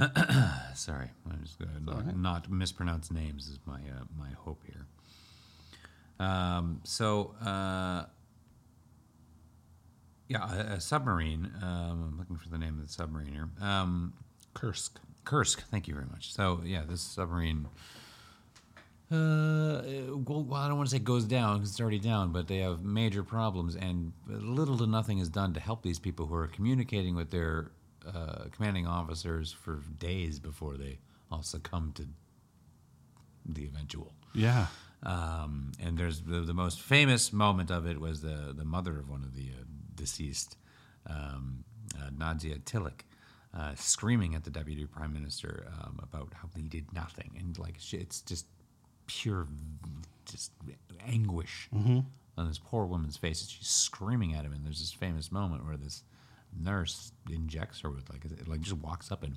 [CLEARS THROAT] Sorry, I'm just gonna not, not mispronounce names is my uh, my hope here. Um, so uh, yeah, a, a submarine. Um, I'm looking for the name of the submarine here. Um, Kursk. Kursk. Thank you very much. So yeah, this submarine. Uh, well, I don't want to say goes down because it's already down, but they have major problems, and little to nothing is done to help these people who are communicating with their uh, commanding officers for days before they all succumb to the eventual. Yeah. Um, and there's the, the most famous moment of it was the the mother of one of the uh, deceased, um, uh, Nadia Tylik, uh, screaming at the deputy prime minister um, about how he did nothing, and like it's just pure, just anguish on this poor woman's face. She's screaming at him, and there's this famous moment where this nurse injects her with like it like just walks up and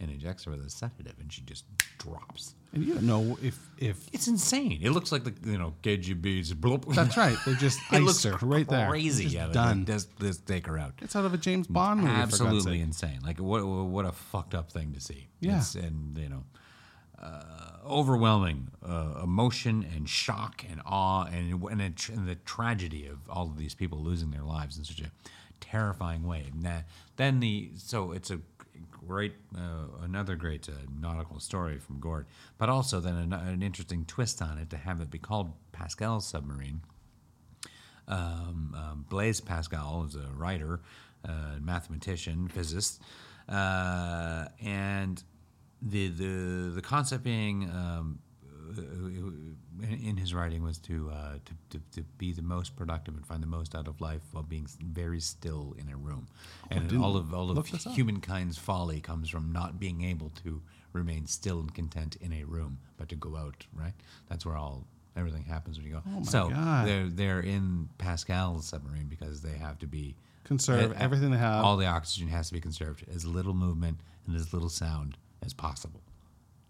and injects her with a sedative, and she just drops. And you don't know if if It's insane. It looks like the you know KGB's bloop. that's right. They just [LAUGHS] It looks her right there. crazy. Just yeah, done. Just, just take her out. It's out of a James Bond movie. Absolutely insane. Like what what a fucked up thing to see. Yeah. It's, and you know, uh, overwhelming uh, emotion and shock and awe and and, a and the tragedy of all of these people losing their lives in such a terrifying way. That, then the so it's a great uh, another great uh, nautical story from Gord, but also then an, an interesting twist on it to have it be called Pascal's submarine um, um, Blaise Pascal is a writer, uh, mathematician, physicist, uh, and the the the concept being um, in in his writing was to, uh, to, to to be the most productive and find the most out of life while being very still in a room, and didn't all of all of this up. humankind's folly comes from not being able to remain still and content in a room, but to go out. Right, that's where all everything happens when you go. Oh my so God. they're they're in Pascal's submarine because they have to be Conserve eh, everything they have. All the oxygen has to be conserved, as little movement and as little sound as possible.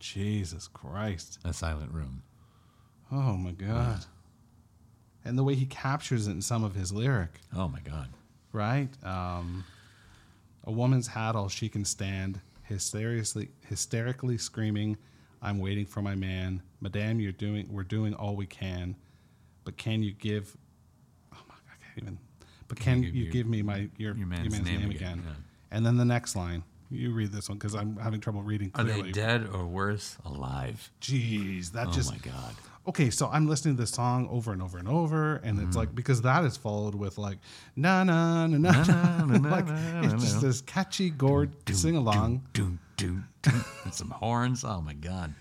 Jesus Christ. A silent room. Oh my God. And the way he captures it in some of his lyric, Oh my God. right? Um, a woman's had all she can stand, hysterically, hysterically screaming, "I'm waiting for my man, Madame. You're doing, we're doing all we can, but can you give? Oh my, God, I can't even. But can, you give you your- give me my your, your man's name, name again? again, yeah. And then the next line. You read this one because I'm having trouble reading Are they dead or worse, alive? Jeez, that Oh just my God. okay, so I'm listening to this song over and over and over, and Mm-hmm. it's like because that is followed with like na na na na, na, na, [LAUGHS] like na, it's na, just na. this catchy Gord sing along. And some horns. Oh my God.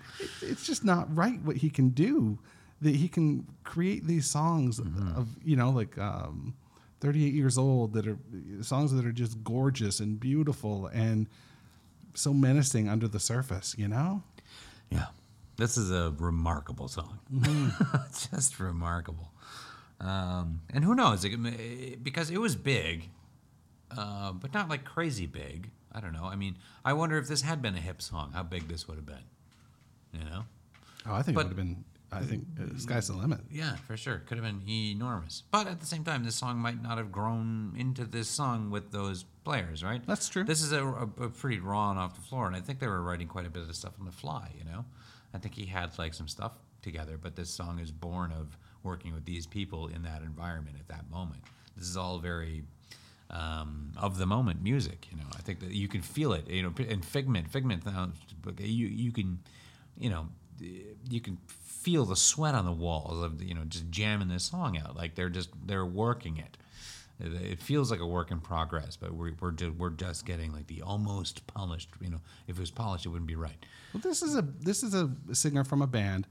It's just not right what he can do. That he can create these songs Mm-hmm. of you know like um, 38 years old that are songs that are just gorgeous and beautiful and so menacing under the surface. You know. Yeah. This is a remarkable song. [LAUGHS] Just remarkable. Um, and who knows? It, because it was big, uh, but not like crazy big. I don't know. I mean, I wonder if this had been a hip song, how big this would have been. You know? Oh, I think But- it would have been. I think uh, sky's the limit. Yeah, for sure. Could have been enormous. But at the same time, this song might not have grown into this song with those players, right? That's true. This is a, a, a pretty raw and off the floor, and I think they were writing quite a bit of stuff on the fly, you know? I think he had like some stuff together, but this song is born of working with these people in that environment at that moment. This is all very um, of the moment music, you know. I think that you can feel it, you know, and Figment, Figment, uh, you, you can, you know, you can feel the sweat on the walls of you know just jamming this song out. Like they're just they're working it. It feels like a work in progress but we're, we're, just, we're just getting like the almost polished you know if it was polished it wouldn't be right. Well, this is a this is a singer from a band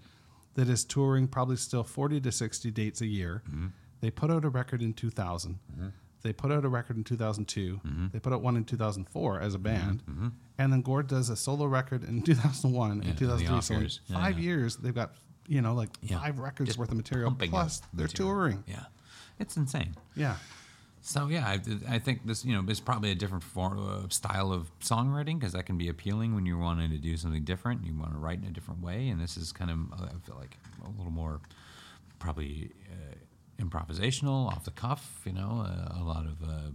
that is touring probably still forty to sixty dates a year. Mm-hmm. They put out a record in two mm-hmm. They put out a record in two mm-hmm. They put out one in two thousand four as a band, and then Gord does a solo record in 2001 Yeah, and the 2003. off So in. Yeah, five yeah. years, they've got you know like Yeah. five records Just worth of material. Plus, they're material. touring. Yeah, it's insane. Yeah. So yeah, I, I think this you know is probably a different form, uh, style of songwriting because that can be appealing when you're wanting to do something different. You want to write in a different way, and this is kind of uh, I feel like a little more probably uh, improvisational, off the cuff. You know, uh, a lot of uh,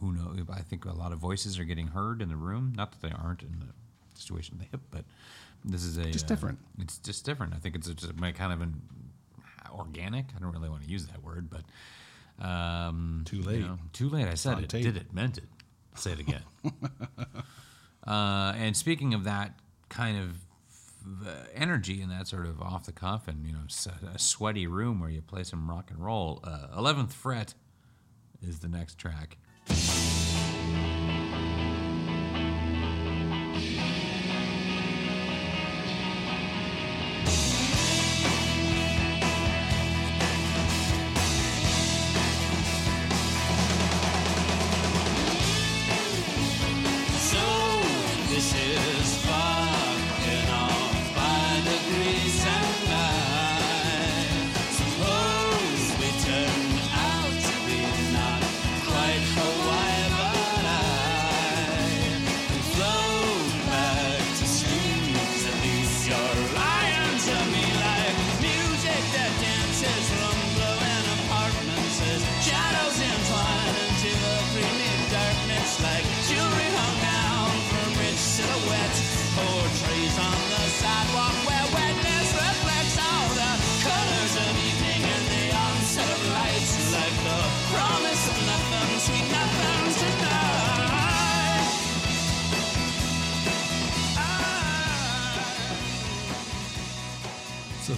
who know. I think a lot of voices are getting heard in the room. Not that they aren't in the situation of the hip, but this is a Just uh, different. It's just different. I think it's just my kind of an organic. I don't really want to use that word, but um, Too you late. know, too late. I said it. tape. Did it? Meant it. Say it again. [LAUGHS] uh, and speaking of that kind of uh, energy and that sort of off the cuff and you know s- a sweaty room where you play some rock and roll. uh, Eleventh fret is the next track.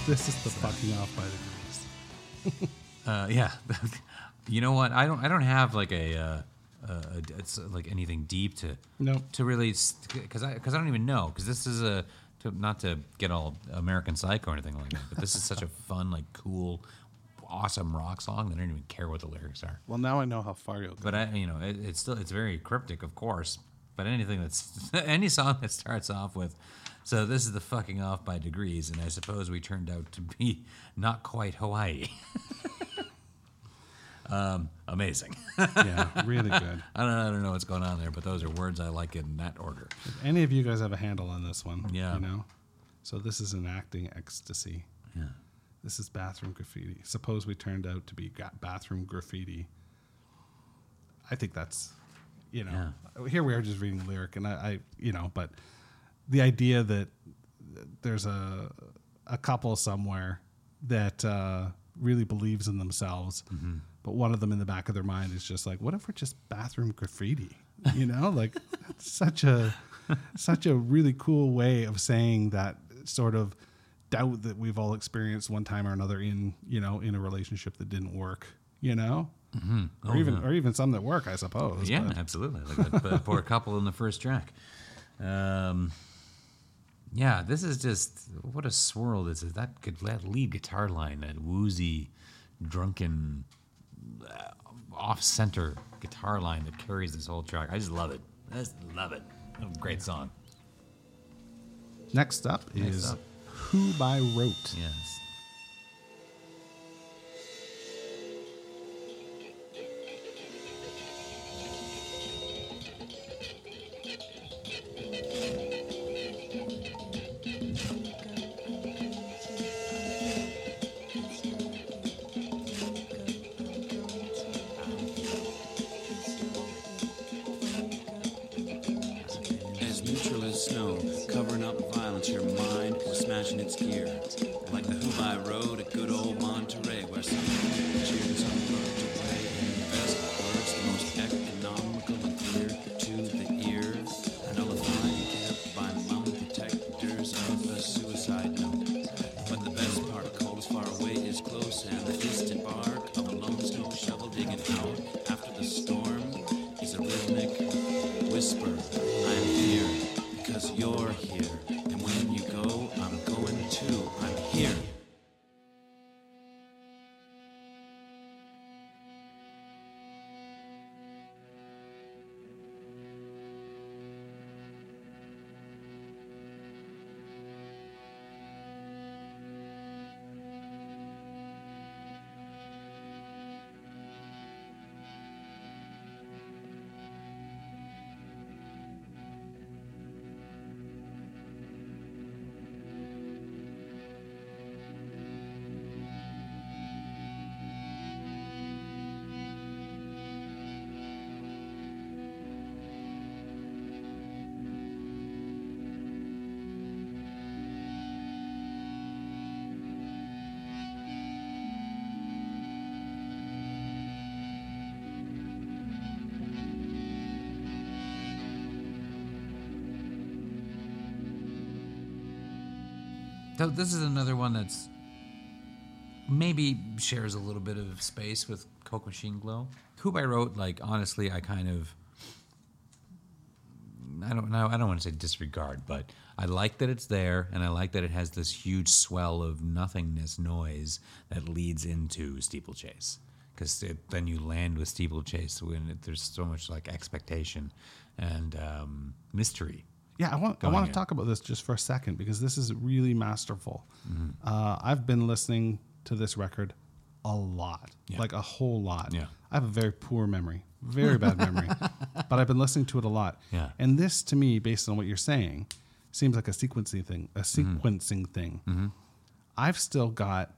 This is the fucking off by degrees. [LAUGHS] Uh, yeah, [LAUGHS] you know what? I don't. I don't have like a. Uh, uh, it's uh, like anything deep to Nope. to really because I because I don't even know because this is a to, not to get all American Psycho or anything like that, but this is such a [LAUGHS] fun like cool, awesome rock song that I don't even care what the lyrics are. Well, now I know how far you'll go. But I, you know, it, it's still it's very cryptic, of course. But anything that's any song that starts off with, so this is the fucking off by degrees, and I suppose we turned out to be not quite Hawaii. [LAUGHS] um, amazing. yeah, really good. [LAUGHS] I don't, I don't know what's going on there, but those are words I like in that order. If any of you guys have a handle on this one, Yeah. you know. So this is an acting ecstasy. Yeah. This is bathroom graffiti. Suppose we turned out to be ga- bathroom graffiti. I think that's, you know, here we are just reading the lyric, and I, I, you know, but the idea that there's a a couple somewhere that uh, really believes in themselves, but one of them in the back of their mind is just like, what if we're just bathroom graffiti? You know, [LAUGHS] like that's such a such a really cool way of saying that sort of doubt that we've all experienced one time or another in you know in a relationship that didn't work. You know, or even or even some that work, I suppose. Yeah, but- absolutely. Like that uh, poor couple in the first track. Um, yeah, this is just what a swirl this is. That could that lead guitar line, that woozy, drunken, uh, off-center guitar line that carries this whole track. I just love it. I just love it. Great song. Next up Next is up. Who by Rote. Yes. Covering up violence, your mind was smashing its gear. Like the by Road at good old Monterey, where some worked Though this is another one that's maybe shares a little bit of space with Coke Machine Glow. Who I wrote, like honestly, I kind of I don't know. I don't want to say disregard, but I like that it's there, and I like that it has this huge swell of nothingness noise that leads into steeplechase. Because then you land with steeplechase when it, there's so much like expectation and um, mystery. Yeah, I want I want to talk about this just for a second because this is really masterful. Mm-hmm. Uh, I've been listening to this record a lot, Yeah. like a whole lot. Yeah. I have a very poor memory, very bad memory, [LAUGHS] but I've been listening to it a lot. Yeah. and this to me, based on what you're saying, seems like a sequencing thing. A Mm-hmm. sequencing thing. I've still got,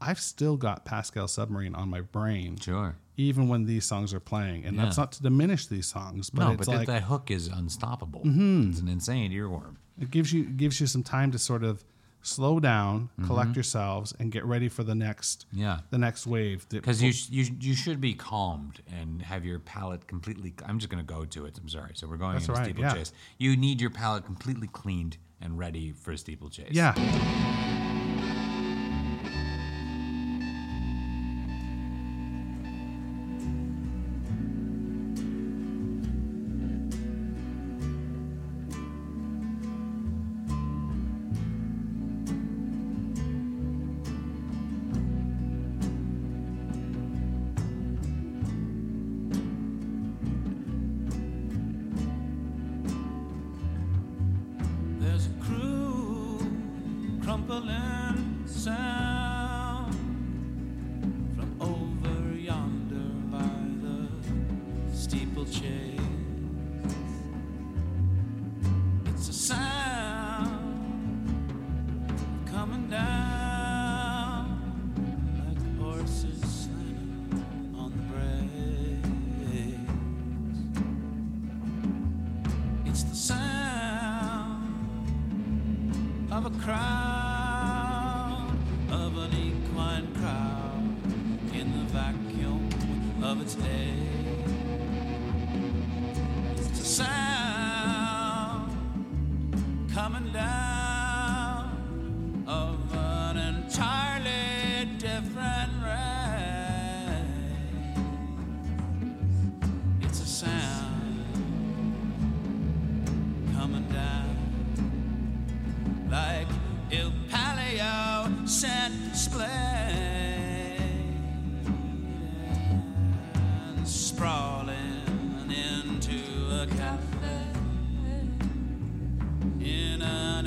I've still got Pascal Submarine on my brain, Sure. Even when these songs are playing, and that's not to diminish these songs, but no, it's but like that, hook is unstoppable. Mm-hmm. It's an insane earworm. It gives you gives you some time to sort of slow down, collect yourselves, and get ready for the next Mm-hmm. Yeah. the next wave. Because you, sh- you you should be calmed and have your palate completely. I'm just going to go to it. I'm sorry. So we're going into right, yeah. steeplechase. You need your palate completely cleaned and ready for a steeplechase. yeah,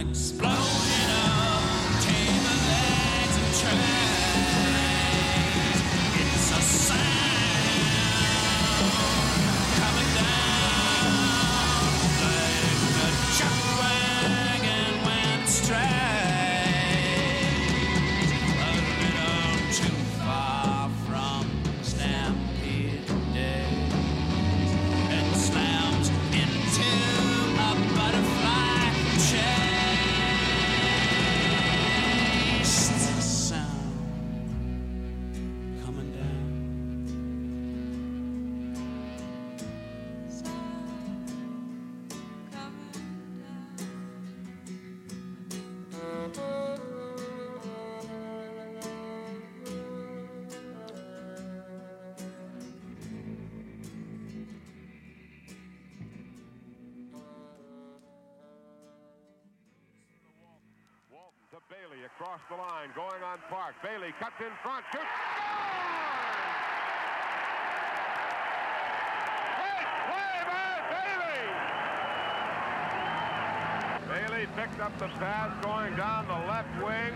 an line, going on Park. Bailey cuts in front, shoots. Great play by Bailey! Bailey picked up the pass going down the left wing.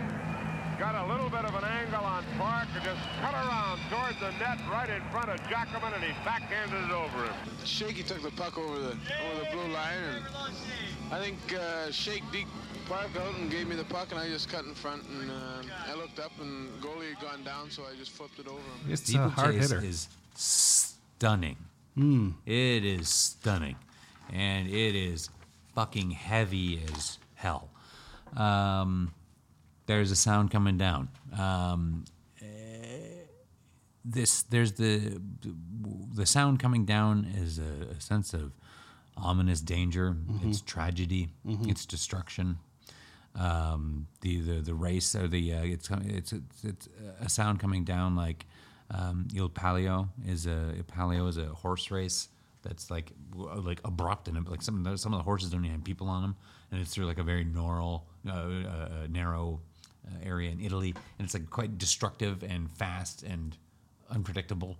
Got a little bit of an angle on Park and just cut around towards the net right in front of Jackman and he backhanded it over him. Shaky took the puck over the over the blue line, and I think uh, Shake Park out and gave me the puck, and I just cut in front, and uh, I looked up, and goalie had gone down, so I just flipped it over him. it's a hard Steeplechase hitter. is stunning. It is stunning, and it is fucking heavy as hell. Um, there's a sound coming down. Um, eh, this there's the the sound coming down is a, a sense of ominous danger. It's tragedy. It's destruction. Um, the, the the race or the uh, it's it's it's, it's a sound coming down like um, Il Palio is a Il Palio is a horse race that's like like abrupt and like some of the, some of the horses don't even have people on them and it's through like a very narrow uh, uh, narrow uh, area in Italy and it's like quite destructive and fast and unpredictable.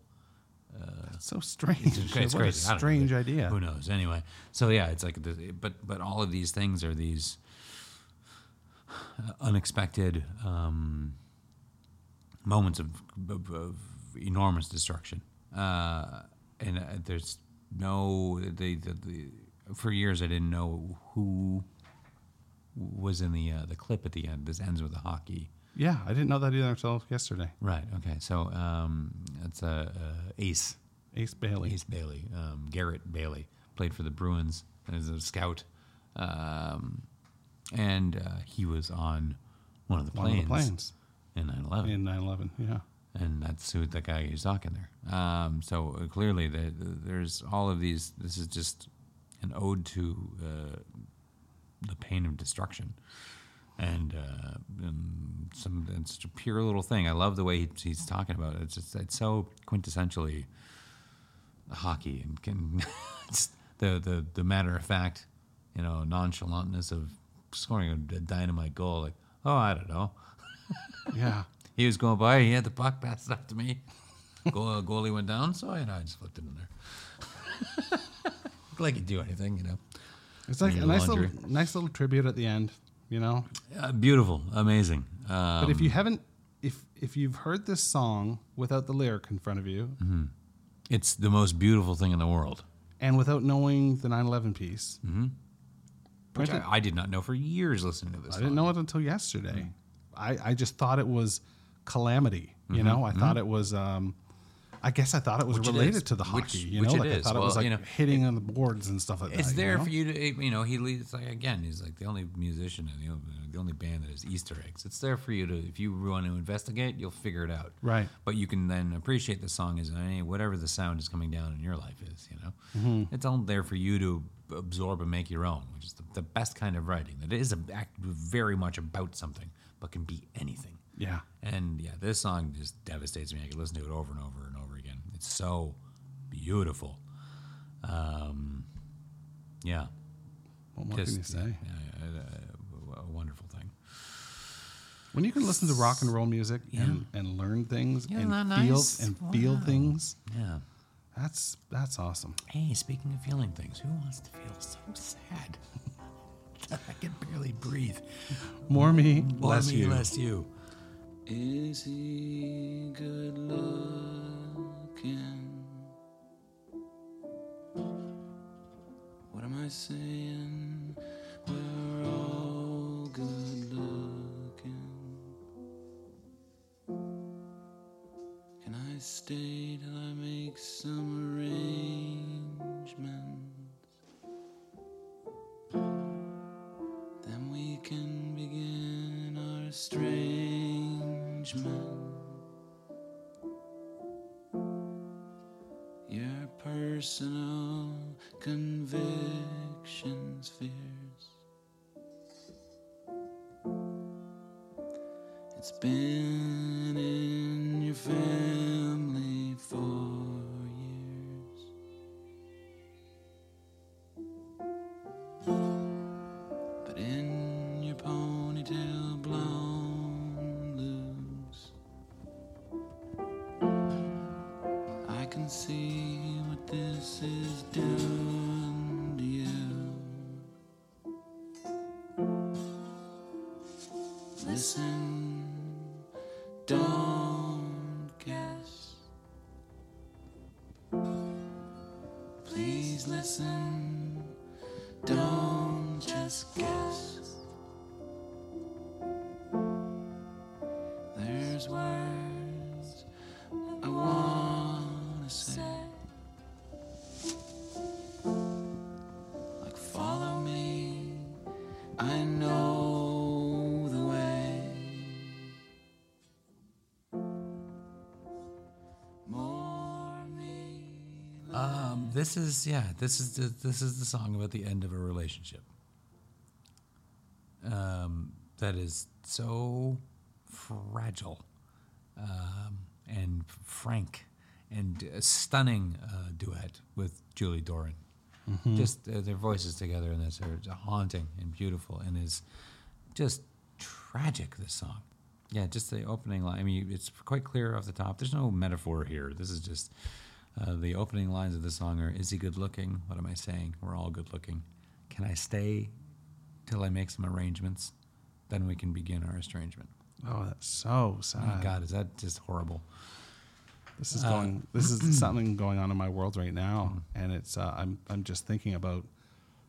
so strange. It's, it's what a crazy. I don't know. strange idea. Who knows? Anyway, so yeah, it's like, the, but but all of these things are these uh, unexpected um, moments of, of, of enormous destruction, uh, and uh, there's no the, the, the for years I didn't know who was in the uh, the clip at the end. This ends with a hockey. Yeah, I didn't know that either until yesterday. Right. Okay. So um, it's a, uh Ace. Ace Bailey. Ace Bailey, um, Garnet Bailey, played for the Bruins as a scout, um, and uh, he was on one of the One of planes, the planes in 9/11, in 9/11. Yeah. and that's who the guy who's talking there. Um, so uh, clearly, the, the, there's all of these. This is just an ode to uh, the pain of destruction. And, uh, and some it's a pure little thing. I love the way he, he's talking about it. It's just it's so quintessentially hockey and can [LAUGHS] it's the, the the matter of fact, you know, nonchalantness of scoring a, dynamite goal. Like, oh, I don't know. [LAUGHS] Yeah. He was going by. He had the puck passed up to me. Goal, [LAUGHS] goalie went down, so I, I just flipped it in there. like he'd do anything, you know. It's like a nice laundry. little, nice little tribute at the end. You know. Uh, beautiful, amazing. Um, But if you haven't, if if you've heard this song without the lyric in front of you, Mm-hmm. it's the most beautiful thing in the world, and without knowing the 9/11 piece, which I, I did not know for years listening to this. I didn't know it until yesterday. I, I just thought it was calamity. You know, I thought it was. Um, I guess I thought it was Mm-hmm. Which related is. to the Which- hockey. you which know, it like I thought it was like you know, hitting on the boards and stuff like that. It's you there know? for you to, you know, he leads like again. He's like the only musician and the only, the only band that has Easter eggs. It's there for you to, if you want to investigate, you'll figure it out. Right. But you can then appreciate the song as any whatever the sound is coming down in your life is. You know, Mm-hmm. it's all there for you to absorb and make your own, which is the, the best kind of writing. That is a, act very much about something, but can be anything. Yeah. And yeah, this song just devastates me. I could listen to it over and over and over again. It's so beautiful. Um, yeah. What more can you say? yeah, yeah, a, a wonderful thing. When you can listen to rock and roll music and, and learn things Yeah, and feel nice? and feel Wow. things, Yeah. That's that's awesome. Hey, speaking of feeling things, who wants to feel so sad? [LAUGHS] I can barely breathe. More me, More less me, you. less you. Is he good looking? What am I saying? We're all good I stay till I make some arrangements? Then we can begin our estrangement. Your personal convictions, fears. It's been in your family for this is yeah. This is the, this is the song about the end of a relationship. Um, that is so fragile um, and frank and a stunning uh, duet with Julie Doiron. Just uh, their voices together in this are haunting and beautiful and is just tragic, this song. Yeah, just the opening line. I mean, it's quite clear off the top. There's no metaphor here. This is just uh, the opening lines of the song are Is he good looking? What am I saying? We're all good looking. Can I stay till I make some arrangements? Then we can begin our estrangement. Oh, that's so sad. Oh, God, is that just horrible? This is Uh, going. This is [CLEARS THROAT] something going on in my world right now, and it's. Uh, I'm. I'm just thinking about,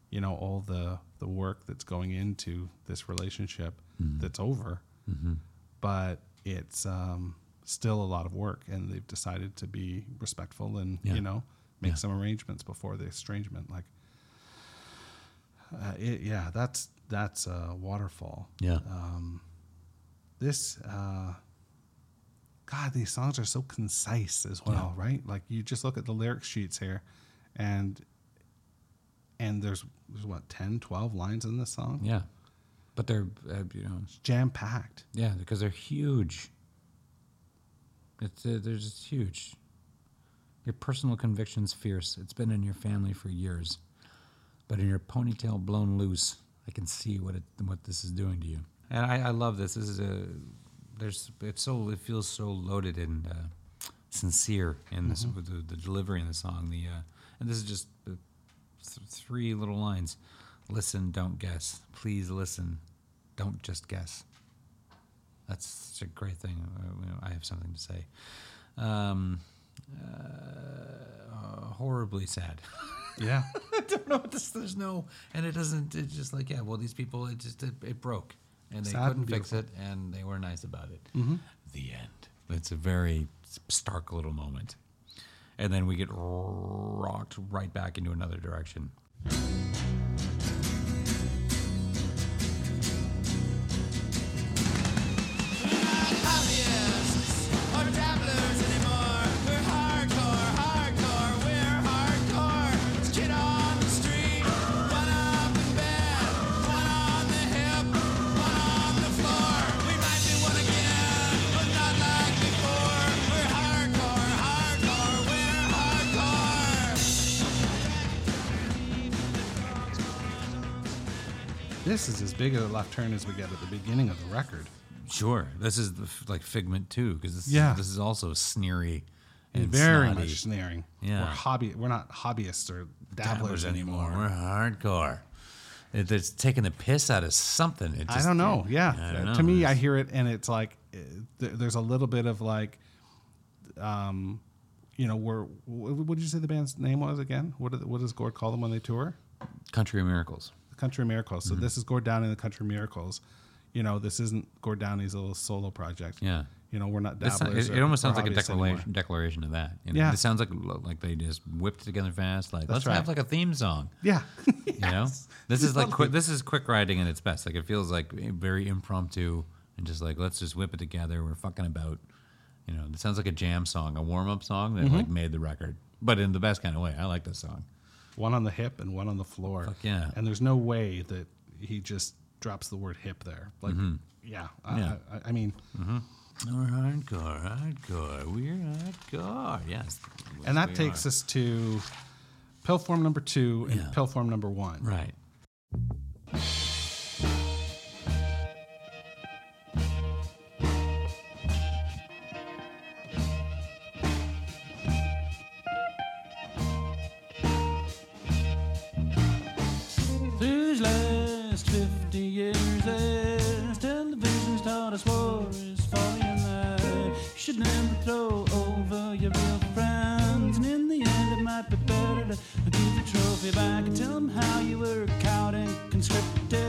you know, all the the work that's going into this relationship Mm-hmm. that's over, but it's um, still a lot of work, and they've decided to be respectful and Yeah. you know make Yeah. some arrangements before the estrangement. Like, uh, it, yeah, that's that's a waterfall. Yeah. This. Uh, God, these songs are so concise as well, right? Like you just look at the lyric sheets here and and there's there's what 10, 12 lines in this song. yeah. But they're, uh, you know, Jam packed. Yeah, because they're huge. It's uh, they're just huge. Your personal conviction's fierce. It's been in your family for years, but in your ponytail blown loose, I can see what it what this is doing to you. And I, I love this. This is a there's it's so it feels so loaded and uh, sincere in this with the, the delivery in the song. The uh, and this is just uh, th- three little lines. Listen, don't guess. Please listen, don't just guess. That's such a great thing. Uh, I have something to say. Um, uh, horribly sad. [LAUGHS] Yeah. I don't know what this. There's no, and it doesn't. It's just like yeah. Well, these people, it just it, it broke, and they Sad couldn't and fix it, and they were nice about it. The end. It's a very stark little moment, and then we get rocked right back into another direction. This is as big a left turn as we get at the beginning of the record. Sure, this is the, like Figment too, because this Yeah. is, this is also sneery and Very snotty. much sneering. Yeah. We're hobby we're not hobbyists or dabblers, anymore. We're hardcore. It, it's taking the piss out of something. It I don't know. Yeah. I don't know. To me, I hear it and it's like uh, there's a little bit of like, um, you know, where what did you say the band's name was again? What what does Gord call them when they tour? Country of Miracles. Country Miracles. Mm-hmm. So this is Gord Downie and the Country Miracles. You know, this isn't Gord Downie's little solo project. Yeah. You know, we're not It's not- it, or- it almost sounds like a anymore. declaration, declaration of that. You know? Yeah. It sounds like like they just whipped together fast. Like let's right. have like a theme song. Yeah. [LAUGHS] You know, this is like quick, this is quick writing at its best. Like it feels like very impromptu and just like let's just whip it together. We're fucking about. You know, it sounds like a jam song, a warm up song that Mm-hmm. like made the record, but in the best kind of way. I like this song. One on the hip and one on the floor. Fuck yeah. And there's no way that he just drops the word hip there. Like, yeah. I, Mm-hmm. Yeah. I, I mean, We're hardcore, hardcore. We're hardcore. Yes. and that takes are. us to pill form number two and Yeah. pill form number one. right. To give the trophy back. And tell them how you were cowed and conscripted,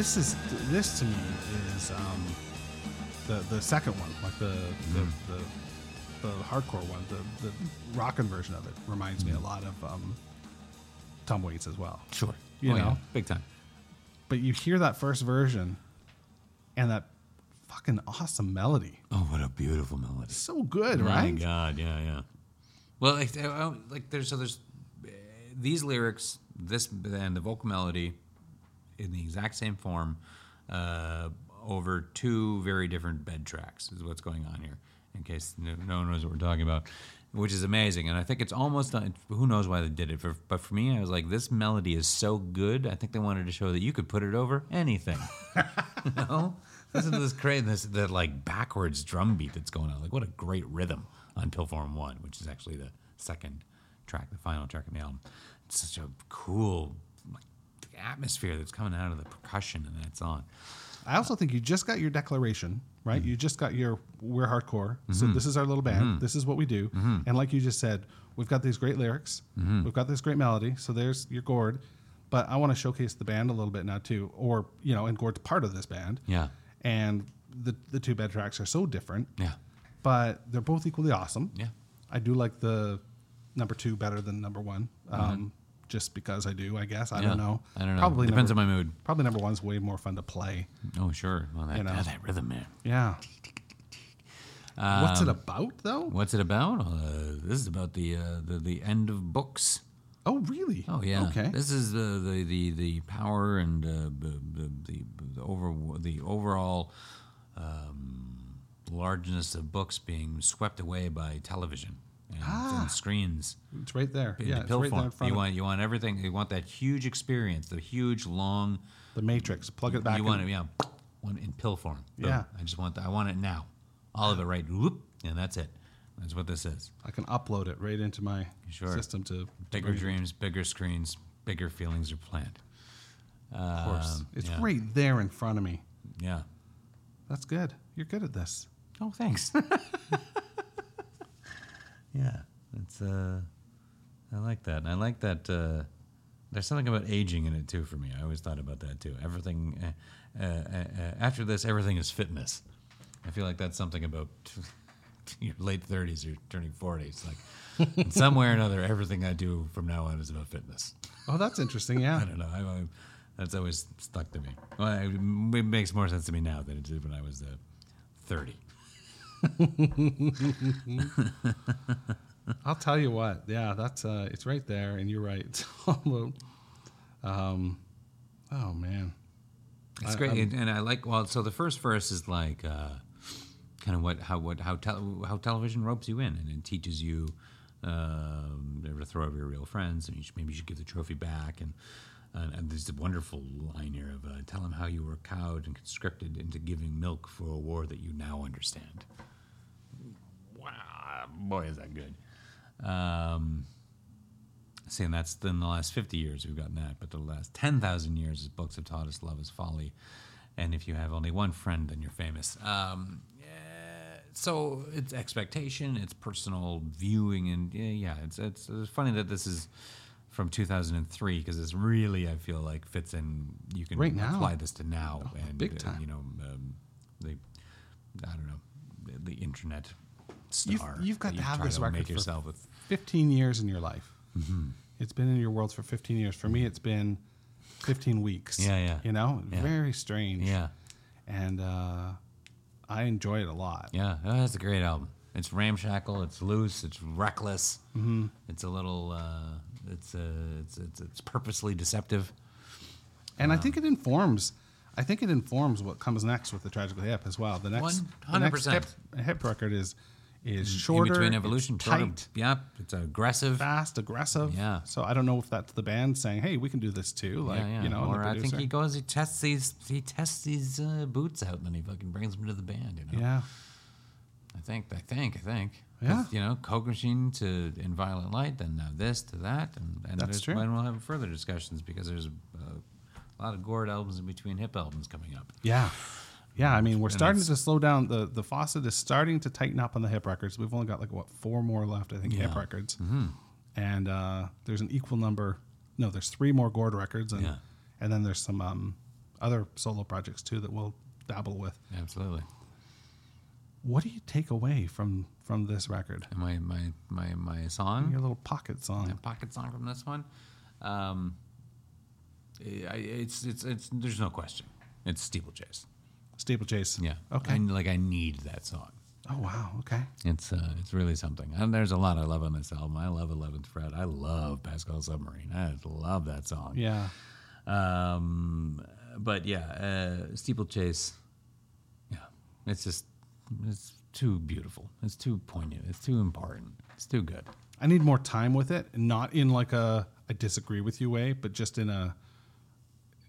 this is this to me is um, the the second one, like the the, the the hardcore one, the the rockin' version of it reminds me a lot of um, Tom Waits as well. Sure. You Oh, yeah. know. big time. But you hear that first version, and that fucking awesome melody, Oh, what a beautiful melody. so good, My right? My God, yeah, yeah. Well, like, like there's so there's uh, these lyrics, this and the vocal melody, in the exact same form, uh, over two very different bed tracks is what's going on here. In case no, no one knows what we're talking about, which is amazing, and I think it's almost uh, who knows why they did it. For, but for me, I was like, this melody is so good. I think they wanted to show that you could put it over anything. [LAUGHS] you know, listen to this crazy, this that like backwards drum beat that's going on. Like, what a great rhythm on Pillform One, which is actually the second track, the final track of the album. It's such a cool atmosphere that's coming out of the percussion and that's on. I also think you just got your declaration, right? You just got your we're hardcore. So mm-hmm. this is our little band. Mm-hmm. This is what we do. Mm-hmm. And like you just said, we've got these great lyrics. We've got this great melody. So there's your Gord. But I want to showcase the band a little bit now too. Or, you know, and Gord's part of this band. Yeah. And the the two bed tracks are so different. Yeah. But they're both equally awesome. Yeah. I do like the number two better than number one. Um, just because I do, I guess. I Yeah. don't know. I don't know. Probably Depends number, on my mood. Probably number one's way more fun to play. Oh, sure. Well, that, You know. that rhythm, man. Yeah. What's it Um, about though? What's it about? Uh, this is about the, uh, the the end of books. Oh, really? Oh yeah. Okay. This is the the the, the power and uh, the, the, the the over the overall um, largeness of books being swept away by television and, and screens. It's right there. in Ah. yeah, the it's pill right form. front You want you want everything. You want that huge experience, the huge long. the Matrix. Plug it back. you in. want it, yeah, one in pill form. Boom. Yeah. I just want. The, I want it now. All of it right. Whoop, and that's it. That's what this is. I can upload it right into my Sure. system to Bigger bring it. dreams, bigger screens, bigger feelings are planned. Of course, Um, it's yeah. right there in front of me. Yeah. That's good. You're good at this. Oh, thanks. [LAUGHS] yeah, it's uh, I like that. And I like that. Uh, there's something about aging in it too for me. I always thought about that too. Everything uh, uh, uh, after this, everything is fitness. I feel like that's something about [LAUGHS] your late 30s or turning 40s. Like in some way or another, everything I do from now on is about fitness. Oh, that's interesting. [LAUGHS] Yeah. I don't know. I, I, that's always stuck to me. Well, it makes more sense to me now than it did when I was uh, 30. I'll tell you what. Yeah, that's uh, it's right there, and you're right. [LAUGHS] It's all um, oh man. It's I- great, and, and I like. Well, so the first verse is like uh, kind of what how what how tel- how television ropes you in, and it teaches you um, never to throw over your real friends, and you should, maybe you should give the trophy back. And and, and there's a wonderful line here of uh, tell them how you were cowed and conscripted into giving milk for a war that you now understand. Boy, is that good. Um, See, and that's in the last 50 years we've gotten that. But the last 10,000 years, as books have taught us, love is folly. And if you have only one friend, then you're famous. Um, yeah, so it's expectation, it's personal viewing, and yeah, yeah it's, it's, it's funny that this is from 2003 because this really, I feel like, fits in. You can Right now. apply this to now. and, big uh, time. you know, um, the, I don't know, the, the internet star. you've got to have this record make for yourself with. 15 years in your life. It's been in your world for 15 years. For me, it's been 15 weeks. Yeah, yeah. You know, Yeah. very strange. Yeah. And uh, I enjoy it a lot. Yeah, oh, that's a great album. It's ramshackle. It's loose. It's reckless. Mm-hmm. It's a little. Uh, it's, uh, it's it's it's purposely deceptive. And I think it informs. I think it informs what comes next with the tragically hip as well. The next, the next hip, hip record is is In shorter, between it's evolution, shorter- tight, Yeah, it's aggressive. fast, aggressive. Yeah. So I don't know if that's the band saying, "Hey, we can do this too." Like yeah, yeah. you know, or I think he goes, he tests these, he tests these uh, boots out, and then he fucking brings them to the band. You know. Yeah. I think, I think, I think. Yeah. You know, Coke Machine to In Violet Light, then now this to that, and, and That's true. and we'll have further discussions because there's uh, a lot of Gord albums in between hip albums coming up. Yeah. Yeah, I mean, we're And starting to slow down. The the faucet is starting to tighten up on the hip records. We've only got like what four more left, I think, hip records. Mm-hmm. And uh, there's an equal number. No, there's three more Gord records, and Yeah. and then there's some um, other solo projects too that we'll dabble with. Absolutely. What do you take away from from this record? My my my my song, Your little pocket my song. pocket song from this one. Um, I, it's it's it's there's no question. It's steeplechase. Steeplechase. Yeah. Okay. I, like I need that song. oh wow. Okay. It's uh, it's really something. And there's a lot I love on this album. I love Eleventh Fret. I love Pascal Submarine. I love that song. Yeah. Um, but yeah, uh, Steeplechase. Yeah, it's just it's too beautiful. It's too poignant. It's too important. It's too good. I need more time with it, not in like a I disagree with you way, but just in a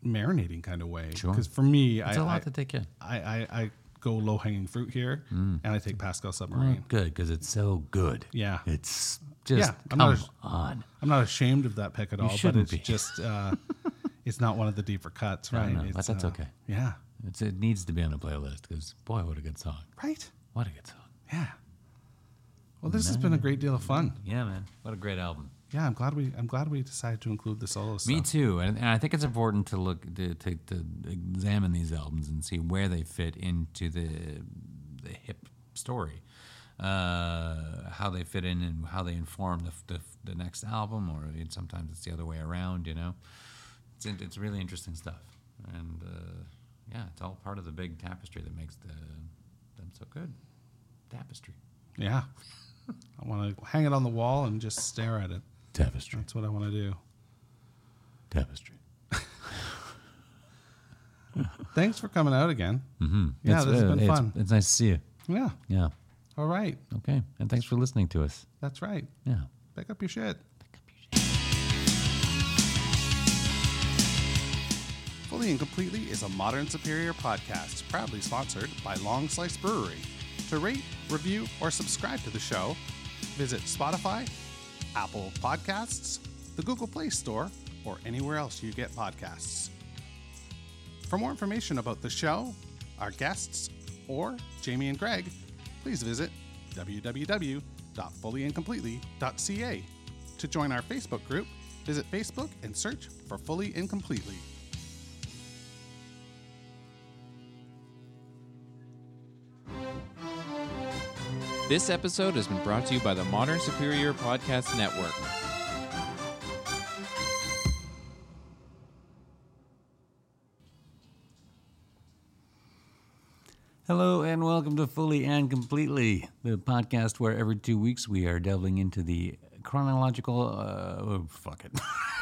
marinating kind of way. Sure. Because for me, It's I, a lot I, to take in. I, I, I go low hanging fruit here, Mm. and I take Pascal Submarine. Good because it's so good. Yeah. it's just Yeah, I'm come not on. I'm not ashamed of that pick at all, but it's be. just uh, [LAUGHS] it's not one of the deeper cuts, right? no, but that's uh, okay. Yeah. It's, it needs to be on the playlist because boy, what a good song! Right. What a good song! Yeah. Well, this has been a great deal of fun. Yeah, man, what a great album. Yeah, I'm glad we I'm glad we decided to include the solo stuff. Me too, and, and I think it's important to look to, to, to examine these albums and see where they fit into the the hip story, uh, how they fit in and how they inform the, the, the next album, or it, sometimes it's the other way around. You know, it's it's really interesting stuff, and uh, yeah, it's all part of the big tapestry that makes the them so good. Tapestry. Yeah. [LAUGHS] I want to hang it on the wall and just stare at it. Tapestry. That's what I want to do. Tapestry. [LAUGHS] Thanks for coming out again. Mm-hmm. Yeah, it's, this has been it's- fun. It's nice to see you. Yeah. Yeah. All right. Okay. And thanks for listening to us. That's right. Yeah. Pick up your shit. Pick up your shit. Fully and Completely is a modern superior podcast, proudly sponsored by Longslice Brewery. To rate, review, or subscribe to the show, visit Spotify, Apple Podcasts, the Google Play Store, or anywhere else you get podcasts. For more information about the show, our guests, or Jamie and Greg, please visit www.fullyandcompletely.ca. To join our Facebook group, visit Facebook and search for Fully and Completely. This episode has been brought to you by the Modern Superior Podcast Network. Hello and welcome to Fully and Completely, the podcast where every two weeks we are delving into the chronological. Uh, oh, fuck it. [LAUGHS]